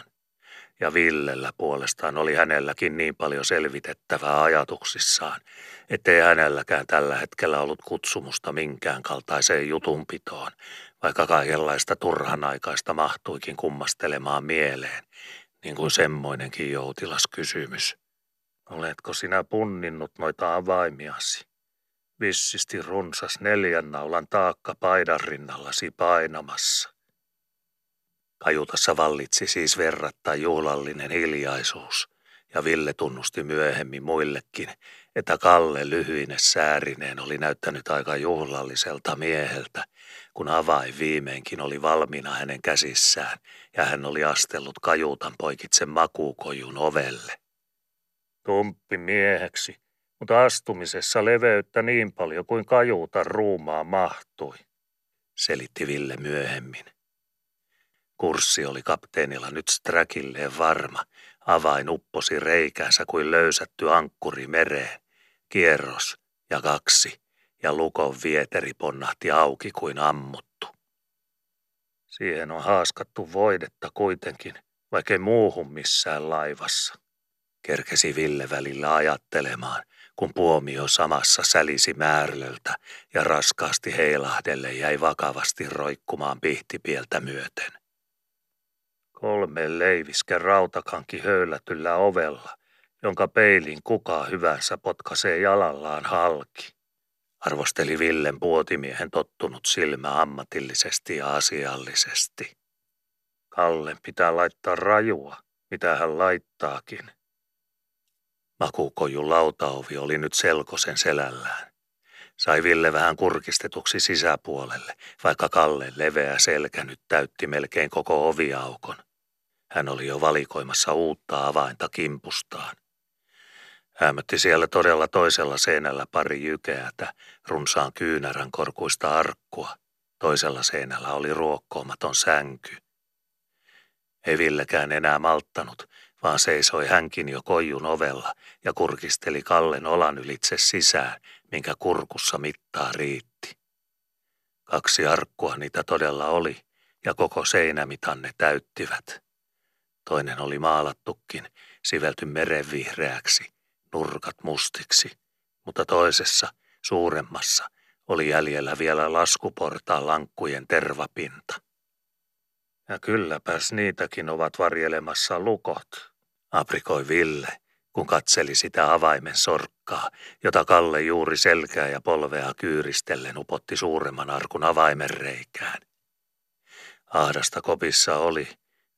Ja Villellä puolestaan oli hänelläkin niin paljon selvitettävää ajatuksissaan, ettei hänelläkään tällä hetkellä ollut kutsumusta minkään kaltaiseen jutunpitoon, vaikka kaikenlaista turhanaikaista mahtuikin kummastelemaan mieleen, niin kuin semmoinenkin joutilas kysymys. Oletko sinä punninnut noita avaimiasi? Vissisti runsas neljän naulan taakka paidan rinnallasi painamassa. Kajutassa vallitsi siis verrattain juhlallinen hiljaisuus, ja Ville tunnusti myöhemmin muillekin, että Kalle lyhyine säärineen oli näyttänyt aika juhlalliselta mieheltä, kun avain viimeinkin oli valmiina hänen käsissään ja hän oli astellut kajuutan poikitse makuukojun ovelle. Tumppi mieheksi, mutta astumisessa leveyttä niin paljon kuin kajuuta ruumaa mahtui, selitti Ville myöhemmin. Kurssi oli kapteenilla nyt sträkilleen varma. Avain upposi reikäänsä kuin löysätty ankkuri mereen. Kierros ja kaksi, ja lukon vieteri ponnahti auki kuin ammuttu. Siihen on haaskattu voidetta kuitenkin, vaikkei muuhun missään laivassa. Kerkesi Ville välillä ajattelemaan, kun puomio samassa sälisi määrlöltä ja raskaasti heilahdelle jäi vakavasti roikkumaan pihtipieltä myöten. Kolme leiviskä rautakanki höylätyllä ovella, jonka peilin kuka hyvänsä potkaisee jalallaan halki. Arvosteli Villen puotimiehen tottunut silmä ammatillisesti ja asiallisesti. Kallen pitää laittaa rajua, mitä hän laittaakin – Makukojun lautaovi oli nyt selkosen selällään. Sai Ville vähän kurkistetuksi sisäpuolelle, vaikka Kalle leveä selkä nyt täytti melkein koko oviaukon. Hän oli jo valikoimassa uutta avainta kimpustaan. Hämötti siellä todella toisella seinällä pari jykeätä, runsaan kyynärän korkuista arkkua. Toisella seinällä oli ruokkoomaton sänky. Ei Villekään enää malttanut, vaan seisoi hänkin jo koijun ovella ja kurkisteli Kallen olan ylitse sisään, minkä kurkussa mittaa riitti. Kaksi arkkua niitä todella oli, ja koko seinämitan ne täyttivät. Toinen oli maalattukin, sivelty merenvihreäksi, nurkat mustiksi, mutta toisessa, suuremmassa, oli jäljellä vielä laskuportaan lankkujen tervapinta. Ja kylläpäs niitäkin ovat varjelemassa lukot, aprikoi Ville, kun katseli sitä avaimen sorkkaa, jota Kalle juuri selkää ja polvea kyyristellen upotti suuremman arkun avaimen reikään. Ahdasta kopissa oli,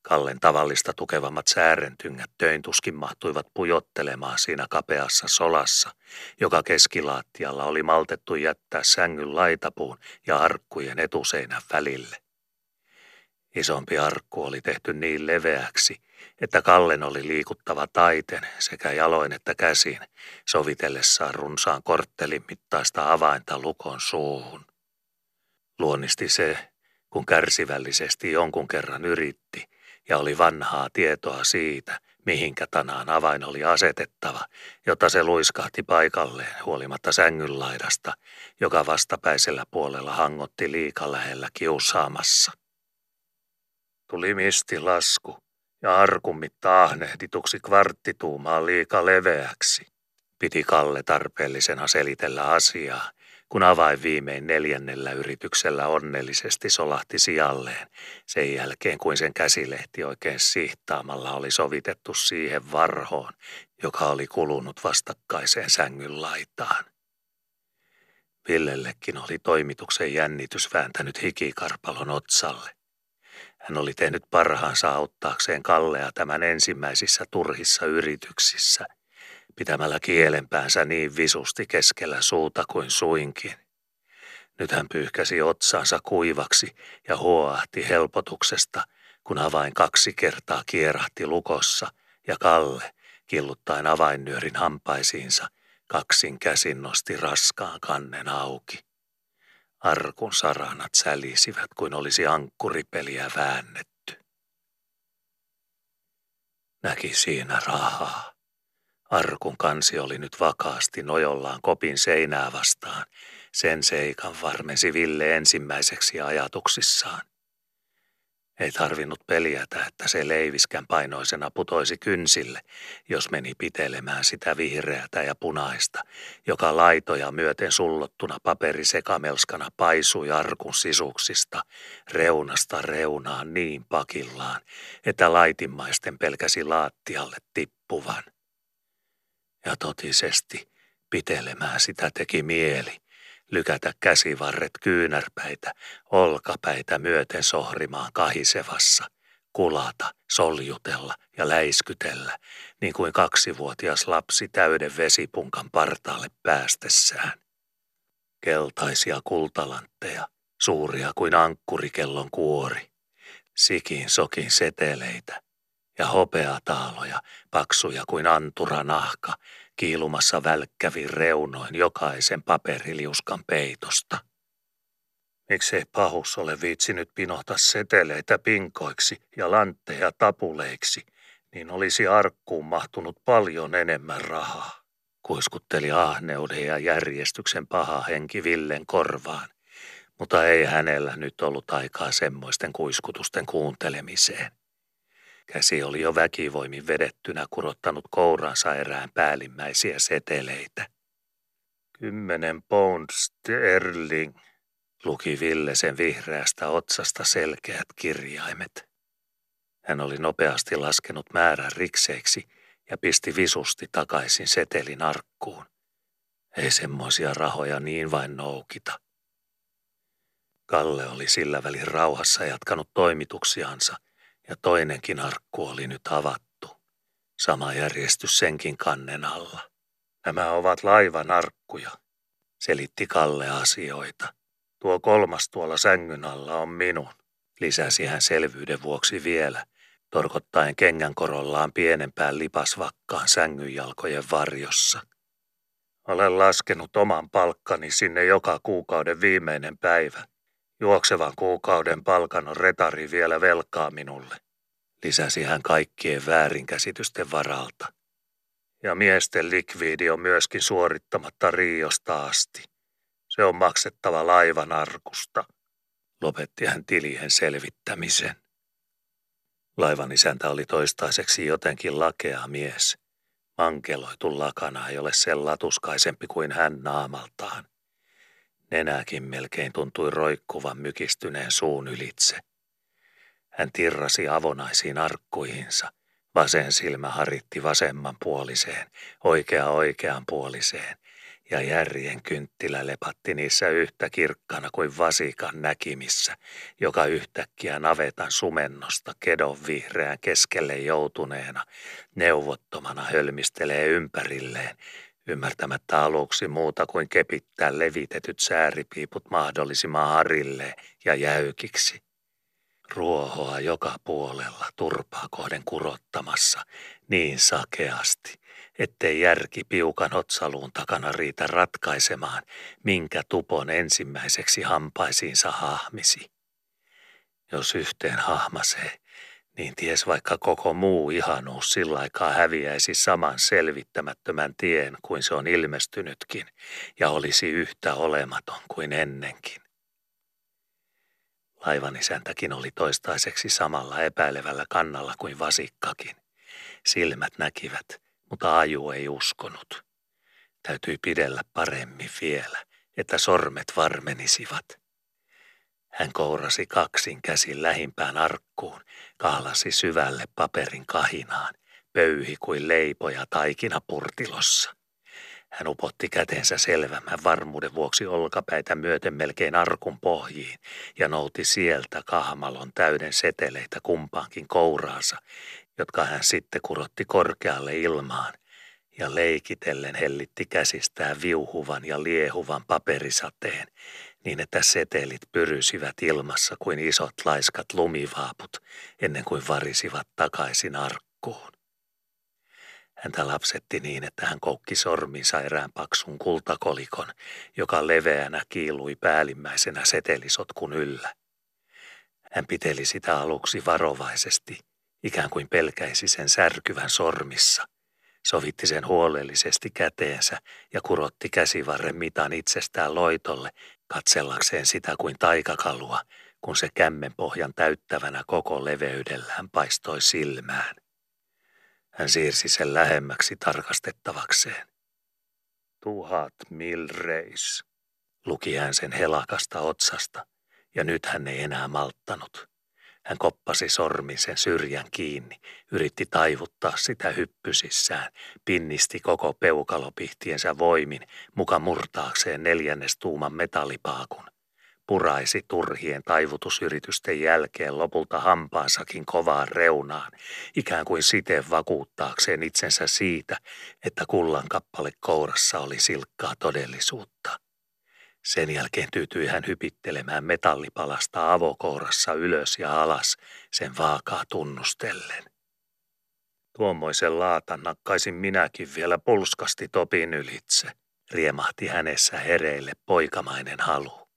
Kallen tavallista tukevammat säärentyngät töin tuskin mahtuivat pujottelemaan siinä kapeassa solassa, joka keskilaattialla oli maltettu jättää sängyn laitapuun ja arkkujen etuseinän välille. Isompi arkku oli tehty niin leveäksi, että Kallen oli liikuttava taiten sekä jaloin että käsin, sovitellessaan runsaan korttelin mittaista avainta lukon suuhun. Luonnisti se, kun kärsivällisesti jonkun kerran yritti ja oli vanhaa tietoa siitä, mihinkä tanaan avain oli asetettava, jotta se luiskahti paikalleen huolimatta sängyn laidasta, joka vastapäisellä puolella hangotti liika lähellä kiusaamassa. Tuli misti lasku ja arkumitta ahnehdituksi kvarttituumaan liika leveäksi. Piti Kalle tarpeellisena selitellä asiaa, kun avain viimein neljännellä yrityksellä onnellisesti solahti sijalleen, sen jälkeen kuin sen käsilehti oikein sihtaamalla oli sovitettu siihen varhoon, joka oli kulunut vastakkaiseen sängyn laitaan. Villellekin oli toimituksen jännitys vääntänyt hikikarpalon otsalle. Hän oli tehnyt parhaansa auttaakseen Kallea tämän ensimmäisissä turhissa yrityksissä, pitämällä kielenpäänsä niin visusti keskellä suuta kuin suinkin. Nyt hän pyyhkäsi otsaansa kuivaksi ja huoahti helpotuksesta, kun avain kaksi kertaa kierahti lukossa ja Kalle, killuttaen avainnyörin hampaisiinsa, kaksin käsin nosti raskaan kannen auki. Arkun saranat sälisivät kuin olisi ankkuripeliä väännetty. Näki siinä rahaa. Arkun kansi oli nyt vakaasti nojollaan kopin seinää vastaan. Sen seikan varmensi Ville ensimmäiseksi ajatuksissaan. Ei tarvinnut peljätä, että se leiviskän painoisena putoisi kynsille, jos meni pitelemään sitä vihreätä ja punaista, joka laitoja myöten sullottuna paperisekamelskana paisui arkun sisuksista, reunasta reunaan niin pakillaan, että laitimmaisten pelkäsi laattialle tippuvan. Ja totisesti pitelemään sitä teki mieli, lykätä käsivarret kyynärpäitä, olkapäitä myöten sohrimaan kahisevassa, kulata, soljutella ja läiskytellä, niin kuin kaksivuotias lapsi täyden vesipunkan partaalle päästessään. Keltaisia kultalantteja, suuria kuin ankkurikellon kuori, sikin sokin seteleitä ja hopeataaloja, paksuja kuin antura nahka, kiilumassa välkkävin reunoin jokaisen paperiliuskan peitosta. Miksei pahus ole viitsinyt pinohta seteleitä pinkoiksi ja lantteja tapuleiksi, niin olisi arkkuun mahtunut paljon enemmän rahaa. Kuiskutteli ahneuden ja järjestyksen paha henki Villen korvaan, mutta ei hänellä nyt ollut aikaa semmoisten kuiskutusten kuuntelemiseen. Käsi oli jo väkivoimin vedettynä kurottanut kouransa erään päällimmäisiä seteleitä. Kymmenen pound sterling, luki Ville sen vihreästä otsasta selkeät kirjaimet. Hän oli nopeasti laskenut määrän rikseiksi ja pisti visusti takaisin setelin arkkuun. Ei semmoisia rahoja niin vain noukita. Kalle oli sillä välin rauhassa jatkanut toimituksiansa – ja toinenkin arkku oli nyt avattu. Sama järjestys senkin kannen alla. Nämä ovat laivan arkkuja, selitti Kalle asioita. Tuo kolmas tuolla sängyn alla on minun, lisäsi hän selvyyden vuoksi vielä, torkottaen kengän korollaan pienempään lipasvakkaan sängynjalkojen varjossa. Olen laskenut oman palkkani sinne joka kuukauden viimeinen päivä. Juoksevan kuukauden palkan on retari vielä velkaa minulle, lisäsi hän kaikkien väärinkäsitysten varalta. Ja miesten likviidi on myöskin suorittamatta Riosta asti. Se on maksettava laivan arkusta. Lopetti hän tilien selvittämisen. Laivan isäntä oli toistaiseksi jotenkin lakea mies. Mankeloitu lakana ei ole sen latuskaisempi kuin hän naamaltaan. Nenäkin melkein tuntui roikkuvan mykistyneen suun ylitse. Hän tirrasi avonaisiin arkkuihinsa. Vasen silmä haritti vasemman puoliseen, oikea oikean puoliseen, ja järjen kynttilä lepatti niissä yhtä kirkkana kuin vasikan näkimissä, joka yhtäkkiä navetan sumennosta kedon vihreän keskelle joutuneena, neuvottomana hölmistelee ympärilleen, ymmärtämättä aluksi muuta kuin kepittää levitetyt sääripiiput mahdollisimman harille ja jäykiksi. Ruohoa joka puolella turpaa kohden kurottamassa niin sakeasti, ettei järki piukan otsaluun takana riitä ratkaisemaan, minkä tupon ensimmäiseksi hampaisiinsa hahmisi. Jos yhteen hahmasee, niin ties vaikka koko muu ihanuus sillä aikaa häviäisi saman selvittämättömän tien kuin se on ilmestynytkin ja olisi yhtä olematon kuin ennenkin. Laivan isäntäkin oli toistaiseksi samalla epäilevällä kannalla kuin vasikkakin. Silmät näkivät, mutta aju ei uskonut. Täytyi pidellä paremmin vielä, että sormet varmenisivat. Hän kourasi kaksin käsin lähimpään arkkuun, kahlasi syvälle paperin kahinaan, pöyhi kuin leipoja taikinapurtilossa. Hän upotti kätensä selvämmän varmuuden vuoksi olkapäitä myöten melkein arkun pohjiin ja nouti sieltä kahmalon täyden seteleitä kumpaankin kouraansa, jotka hän sitten kurotti korkealle ilmaan ja leikitellen hellitti käsistään viuhuvan ja liehuvan paperisateen, niin että setelit pyrysivät ilmassa kuin isot laiskat lumivaaput ennen kuin varisivat takaisin arkkuun. Häntä lapsetti niin, että hän koukki sorminsa erään paksun kultakolikon, joka leveänä kiilui päällimmäisenä setelisotkun yllä. Hän piteli sitä aluksi varovaisesti, ikään kuin pelkäisi sen särkyvän sormissa. Sovitti sen huolellisesti käteensä ja kurotti käsivarren mitan itsestään loitolle, katsellakseen sitä kuin taikakalua, kun se kämmen pohjan täyttävänä koko leveydellään paistoi silmään. Hän siirsi sen lähemmäksi tarkastettavakseen. Tuhat milreis, luki hän sen helakasta otsasta, ja nyt hän ei enää malttanut. Hän koppasi sormin sen syrjän kiinni, yritti taivuttaa sitä hyppysissään, pinnisti koko peukalopihtiensä voimin, muka murtaakseen neljännes tuuman metallipaakun puraisi turhien taivutusyritysten jälkeen lopulta hampaansakin kovaan reunaan, ikään kuin siten vakuuttaakseen itsensä siitä, että kullan kappale kourassa oli silkkaa todellisuutta. Sen jälkeen tyytyi hän hypittelemään metallipalasta avokourassa ylös ja alas sen vaakaa tunnustellen. Tuommoisen laatan nakkaisin minäkin vielä pulskasti topin ylitse, riemahti hänessä hereille poikamainen halu.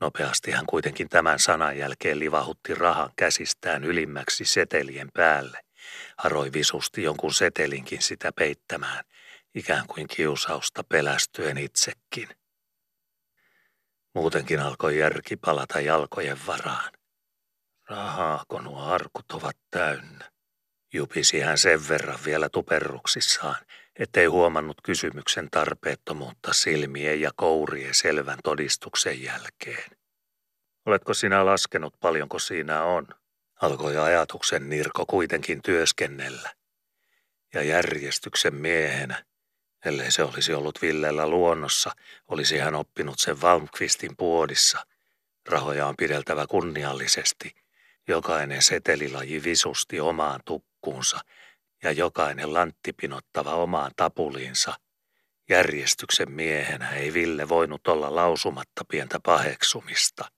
Nopeasti hän kuitenkin tämän sanan jälkeen livahutti rahan käsistään ylimmäksi setelien päälle. Haroi visusti jonkun setelinkin sitä peittämään, ikään kuin kiusausta pelästyen itsekin. Muutenkin alkoi järki palata jalkojen varaan. Rahaa, kun nuo arkut ovat täynnä. Jupisi hän sen verran vielä tuperruksissaan, ettei huomannut kysymyksen tarpeettomuutta silmien ja kourien selvän todistuksen jälkeen. Oletko sinä laskenut paljonko siinä on? Alkoi ajatuksen Nirko kuitenkin työskennellä. Ja järjestyksen miehenä, ellei se olisi ollut Villellä luonnossa, olisi hän oppinut sen Valmqvistin puodissa. Rahoja on pideltävä kunniallisesti. Jokainen setelilaji visusti omaan tukkuunsa – ja jokainen lantti pinottava omaan tapuliinsa, Järjestyksen miehenä ei Ville voinut olla lausumatta pientä paheksumista.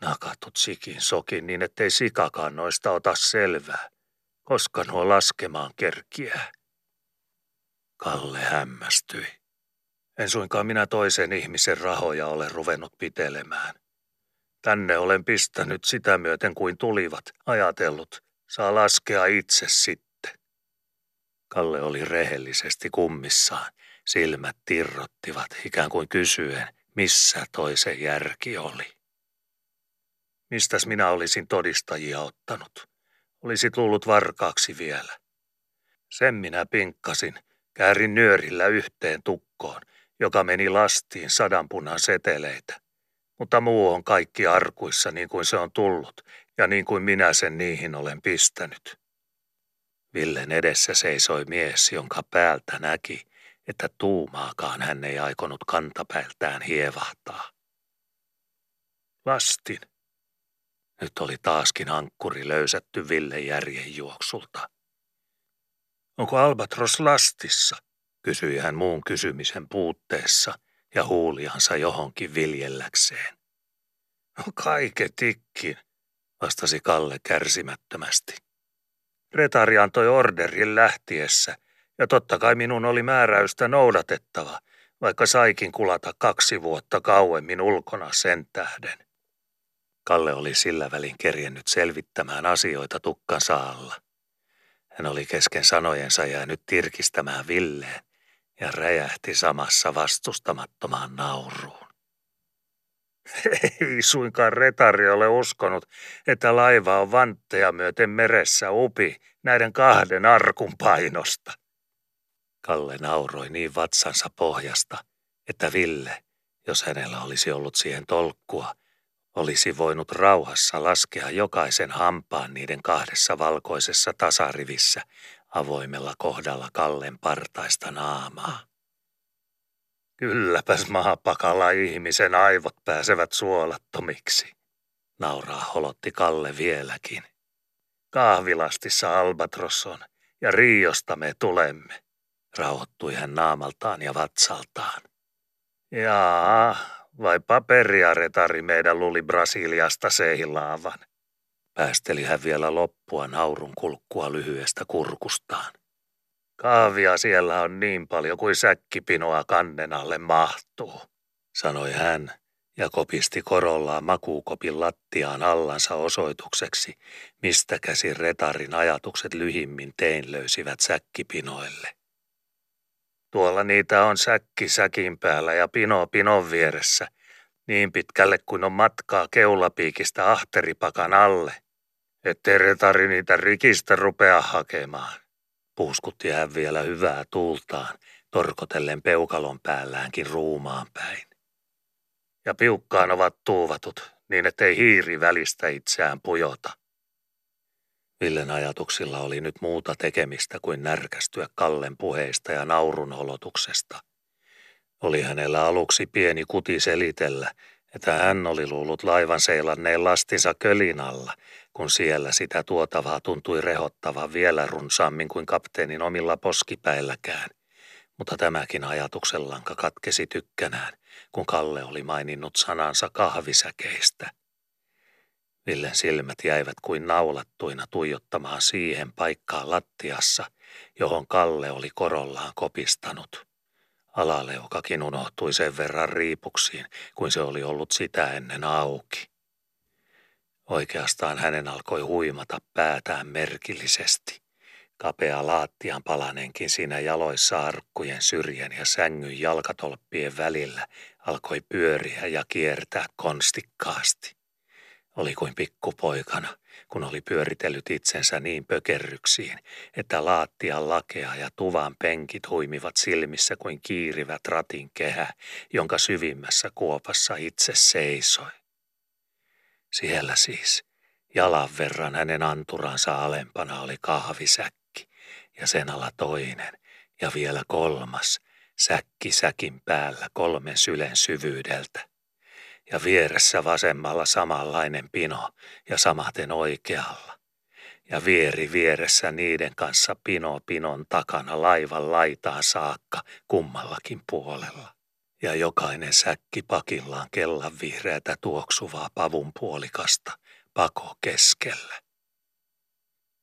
Nakatut sikin sokin niin, ettei sikakaan noista ota selvää, koska nuo laskemaan kerkiää. Kalle hämmästyi. En suinkaan minä toisen ihmisen rahoja ole ruvennut pitelemään. Tänne olen pistänyt sitä myöten kuin tulivat, ajatellut, saa laskea itse sitten. Kalle oli rehellisesti kummissaan, silmät tirrottivat ikään kuin kysyen, missä toisen järki oli. Mistäs minä olisin todistajia ottanut? Olisit luullut varkaaksi vielä. Sen minä pinkkasin, käärin nyörillä yhteen tukkoon, joka meni lastiin sadanpunan seteleitä. Mutta muu on kaikki arkuissa niin kuin se on tullut ja niin kuin minä sen niihin olen pistänyt. Villen edessä seisoi mies, jonka päältä näki, että tuumaakaan hän ei aikonut kantapäältään hievahtaa. Lastin. Nyt oli taaskin ankkuri löysätty Ville järjen juoksulta. Onko Albatros lastissa? kysyi hän muun kysymisen puutteessa ja huuliansa johonkin viljelläkseen. No kaiketikkin, vastasi Kalle kärsimättömästi. Retari antoi orderin lähtiessä, ja totta kai minun oli määräystä noudatettava, vaikka saikin kulata kaksi vuotta kauemmin ulkona sen tähden. Kalle oli sillä välin kerjennyt selvittämään asioita tukkansa alla. Hän oli kesken sanojensa jäänyt tirkistämään Villeen ja räjähti samassa vastustamattomaan nauruun. Ei suinkaan retari ole uskonut, että laiva on vantteja myöten meressä upi näiden kahden arkun painosta. Kalle nauroi niin vatsansa pohjasta, että Ville, jos hänellä olisi ollut siihen tolkkua, olisi voinut rauhassa laskea jokaisen hampaan niiden kahdessa valkoisessa tasarivissä avoimella kohdalla Kallen partaista naamaa. Kylläpäs maapakalla ihmisen aivot pääsevät suolattomiksi, nauraa holotti Kalle vieläkin. Kahvilastissa Albatros on ja Riosta me tulemme, rauhoittui hän naamaltaan ja vatsaltaan. Jaa, vai paperia retari meidän luli Brasiliasta seilaavan. Päästeli hän vielä loppua naurun kulkkua lyhyestä kurkustaan. Kaavia siellä on niin paljon kuin säkkipinoa kannen alle mahtuu, sanoi hän ja kopisti korollaan makuukopin lattiaan allansa osoitukseksi, mistä käsi retarin ajatukset lyhimmin tein löysivät säkkipinoille. Tuolla niitä on säkki säkin päällä ja pino pinon vieressä, niin pitkälle kuin on matkaa keulapiikistä ahteripakan alle, ettei retari niitä rikistä rupea hakemaan. Puuskutti hän vielä hyvää tuultaan, torkotellen peukalon päälläänkin ruumaan päin. Ja piukkaan ovat tuuvatut, niin ettei hiiri välistä itseään pujota. Villen ajatuksilla oli nyt muuta tekemistä kuin närkästyä Kallen puheista ja naurun olotuksesta. Oli hänellä aluksi pieni kuti selitellä, että hän oli luullut laivan seilanneen lastinsa kölin alla, kun siellä sitä tuotavaa tuntui rehottavan vielä runsaammin kuin kapteenin omilla poskipäilläkään. Mutta tämäkin ajatuksellanka katkesi tykkänään, kun Kalle oli maininnut sanansa kahvisäkeistä. Villen silmät jäivät kuin naulattuina tuijottamaan siihen paikkaan lattiassa, johon Kalle oli korollaan kopistanut. Alaleukakin unohtui sen verran riipuksiin, kuin se oli ollut sitä ennen auki. Oikeastaan hänen alkoi huimata päätään merkillisesti. Kapea laattian palanenkin siinä jaloissa arkkujen syrjän ja sängyn jalkatolppien välillä alkoi pyöriä ja kiertää konstikkaasti. Oli kuin pikkupoikana, kun oli pyöritellyt itsensä niin pökerryksiin, että laattian lakea ja tuvan penkit huimivat silmissä kuin kiirivät ratin kehä, jonka syvimmässä kuopassa itse seisoi. Siellä siis, jalan verran hänen anturansa alempana oli kahvisäkki ja sen alla toinen ja vielä kolmas, säkki säkin päällä kolmen sylen syvyydeltä. Ja vieressä vasemmalla samanlainen pino ja samaten oikealla. ja vieri vieressä niiden kanssa pino pinon takana laivan laitaan saakka kummallakin puolella. Ja jokainen säkki pakillaan kellan vihreätä tuoksuvaa pavun puolikasta pako keskellä.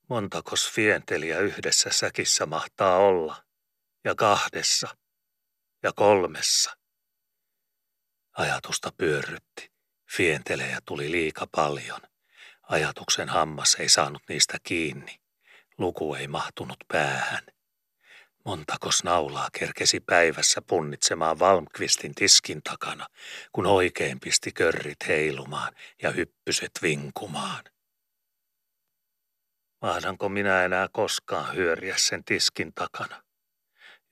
Montakos fienteliä yhdessä säkissä mahtaa olla, ja kahdessa, ja kolmessa. Ajatusta pyörrytti. Fientelejä tuli liika paljon. Ajatuksen hammas ei saanut niistä kiinni. Luku ei mahtunut päähän. Montakos naulaa kerkesi päivässä punnitsemaan Valmqvistin tiskin takana, kun oikein pisti körrit heilumaan ja hyppyset vinkumaan. Mahdanko minä enää koskaan hyöriä sen tiskin takana?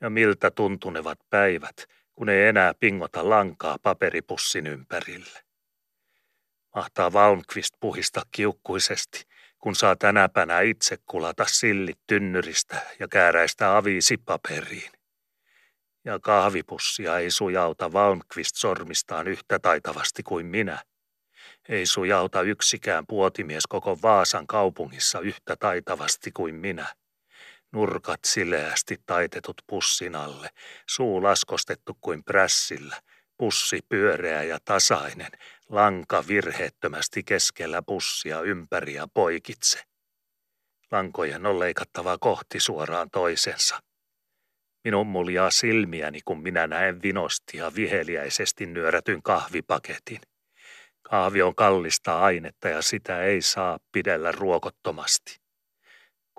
Ja miltä tuntunevat päivät, kun ei enää pingota lankaa paperipussin ympärille? Mahtaa Valmqvist puhista kiukkuisesti, kun saa tänäpänä itse kulata sillit tynnyristä ja kääräistä aviisi paperiin. Ja kahvipussia ei sujauta Valmqvist sormistaan yhtä taitavasti kuin minä. Ei sujauta yksikään puotimies koko Vaasan kaupungissa yhtä taitavasti kuin minä. Nurkat sileästi taitetut pussin alle, suu laskostettu kuin prässillä, pussi pyöreä ja tasainen, lanka virheettömästi keskellä pussia ympäri ja poikitse. Lankojen on leikattava kohti suoraan toisensa. Minun muljaa silmiäni, kun minä näen vinosti ja viheliäisesti nyörätyn kahvipaketin. Kahvi on kallista ainetta ja sitä ei saa pidellä ruokottomasti.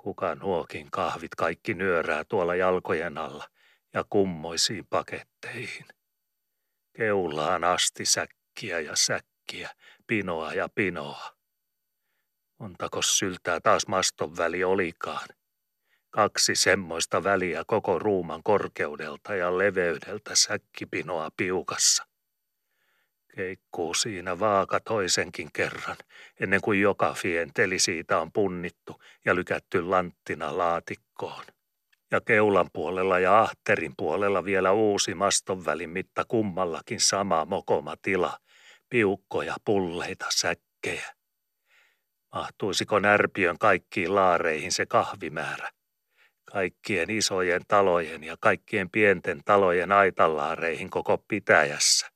Kuka nuokin kahvit kaikki nyörää tuolla jalkojen alla ja kummoisiin paketteihin. Keulaan asti säkkiä ja säkkiä, pinoa ja pinoa. Montako syltää taas maston väli olikaan. Kaksi semmoista väliä koko ruuman korkeudelta ja leveydeltä säkkipinoa piukassa. Keikkuu siinä vaaka toisenkin kerran, ennen kuin joka fienteli siitä on punnittu ja lykätty lanttina laatikkoon. Ja keulan puolella ja ahterin puolella vielä uusi maston välin mitta kummallakin sama mokoma tila, piukkoja, pulleita, säkkejä. Mahtuisiko närpiön kaikkiin laareihin se kahvimäärä? Kaikkien isojen talojen ja kaikkien pienten talojen aitalaareihin koko pitäjässä.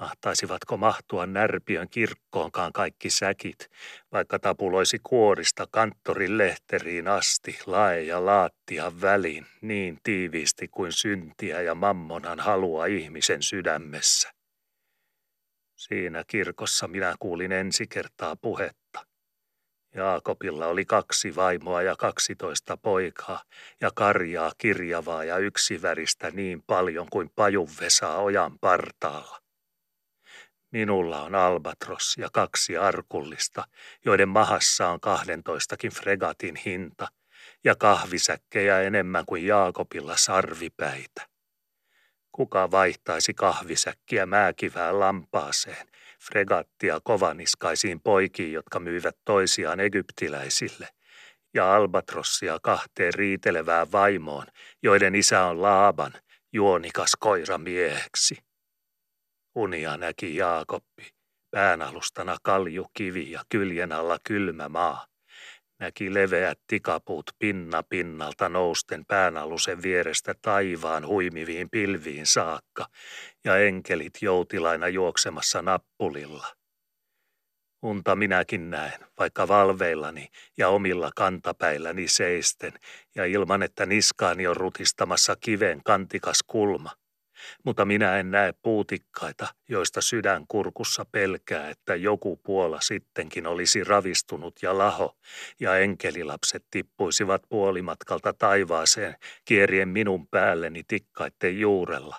Mahtaisivatko mahtua närpiön kirkkoonkaan kaikki säkit, vaikka tapuloisi kuorista kanttorin lehteriin asti, lae ja laattia väliin niin tiiviisti kuin syntiä ja mammonan halua ihmisen sydämessä. Siinä kirkossa minä kuulin ensi kertaa puhetta. Jaakobilla oli kaksi vaimoa ja kaksitoista poikaa ja karjaa kirjavaa ja yksiväristä niin paljon kuin pajunvesaa ojan partaalla. Minulla on albatros ja kaksi arkullista, joiden mahassa on kahdentoistakin fregatin hinta ja kahvisäkkejä enemmän kuin Jaakobilla sarvipäitä. Kuka vaihtaisi kahvisäkkiä määkivään lampaaseen, fregattia kovaniskaisiin poikiin, jotka myyvät toisiaan egyptiläisille, ja albatrossia kahteen riitelevään vaimoon, joiden isä on Laaban, juonikas koiramieheksi. Unia näki Jaakoppi, päänalustana kivi ja kyljen alla kylmä maa. Näki leveät tikapuut pinna pinnalta nousten päänalusen vierestä taivaan huimiviin pilviin saakka ja enkelit joutilaina juoksemassa nappulilla. Unta minäkin näen, vaikka valveillani ja omilla kantapäilläni seisten ja ilman, että niskaani on rutistamassa kiven kantikas kulma mutta minä en näe puutikkaita, joista sydän kurkussa pelkää, että joku puola sittenkin olisi ravistunut ja laho, ja enkelilapset tippuisivat puolimatkalta taivaaseen kierien minun päälleni tikkaitten juurella.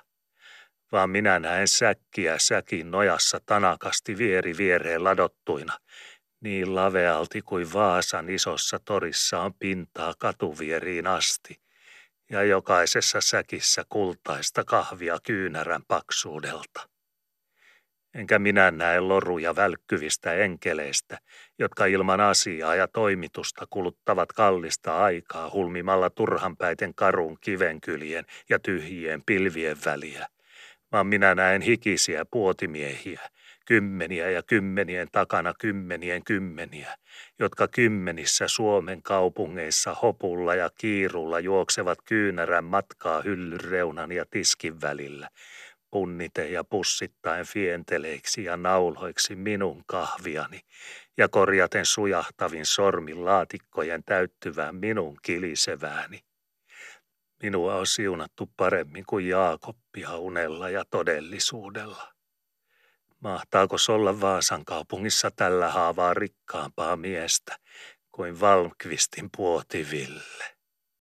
Vaan minä näen säkkiä säkin nojassa tanakasti vieri viereen ladottuina, niin lavealti kuin Vaasan isossa torissa on pintaa katuvieriin asti – ja jokaisessa säkissä kultaista kahvia kyynärän paksuudelta. Enkä minä näe loruja välkkyvistä enkeleistä, jotka ilman asiaa ja toimitusta kuluttavat kallista aikaa hulmimalla turhanpäiten karun kivenkyljen ja tyhjien pilvien väliä, vaan minä näen hikisiä puotimiehiä, kymmeniä ja kymmenien takana kymmenien kymmeniä, jotka kymmenissä Suomen kaupungeissa hopulla ja kiirulla juoksevat kyynärän matkaa hyllyreunan ja tiskin välillä, punnite ja pussittaen fienteleiksi ja nauloiksi minun kahviani ja korjaten sujahtavin sormin laatikkojen täyttyvään minun kilisevääni. Minua on siunattu paremmin kuin Jaakoppia unella ja todellisuudella. Mahtaako olla Vaasan kaupungissa tällä haavaa rikkaampaa miestä kuin Valmqvistin puotiville?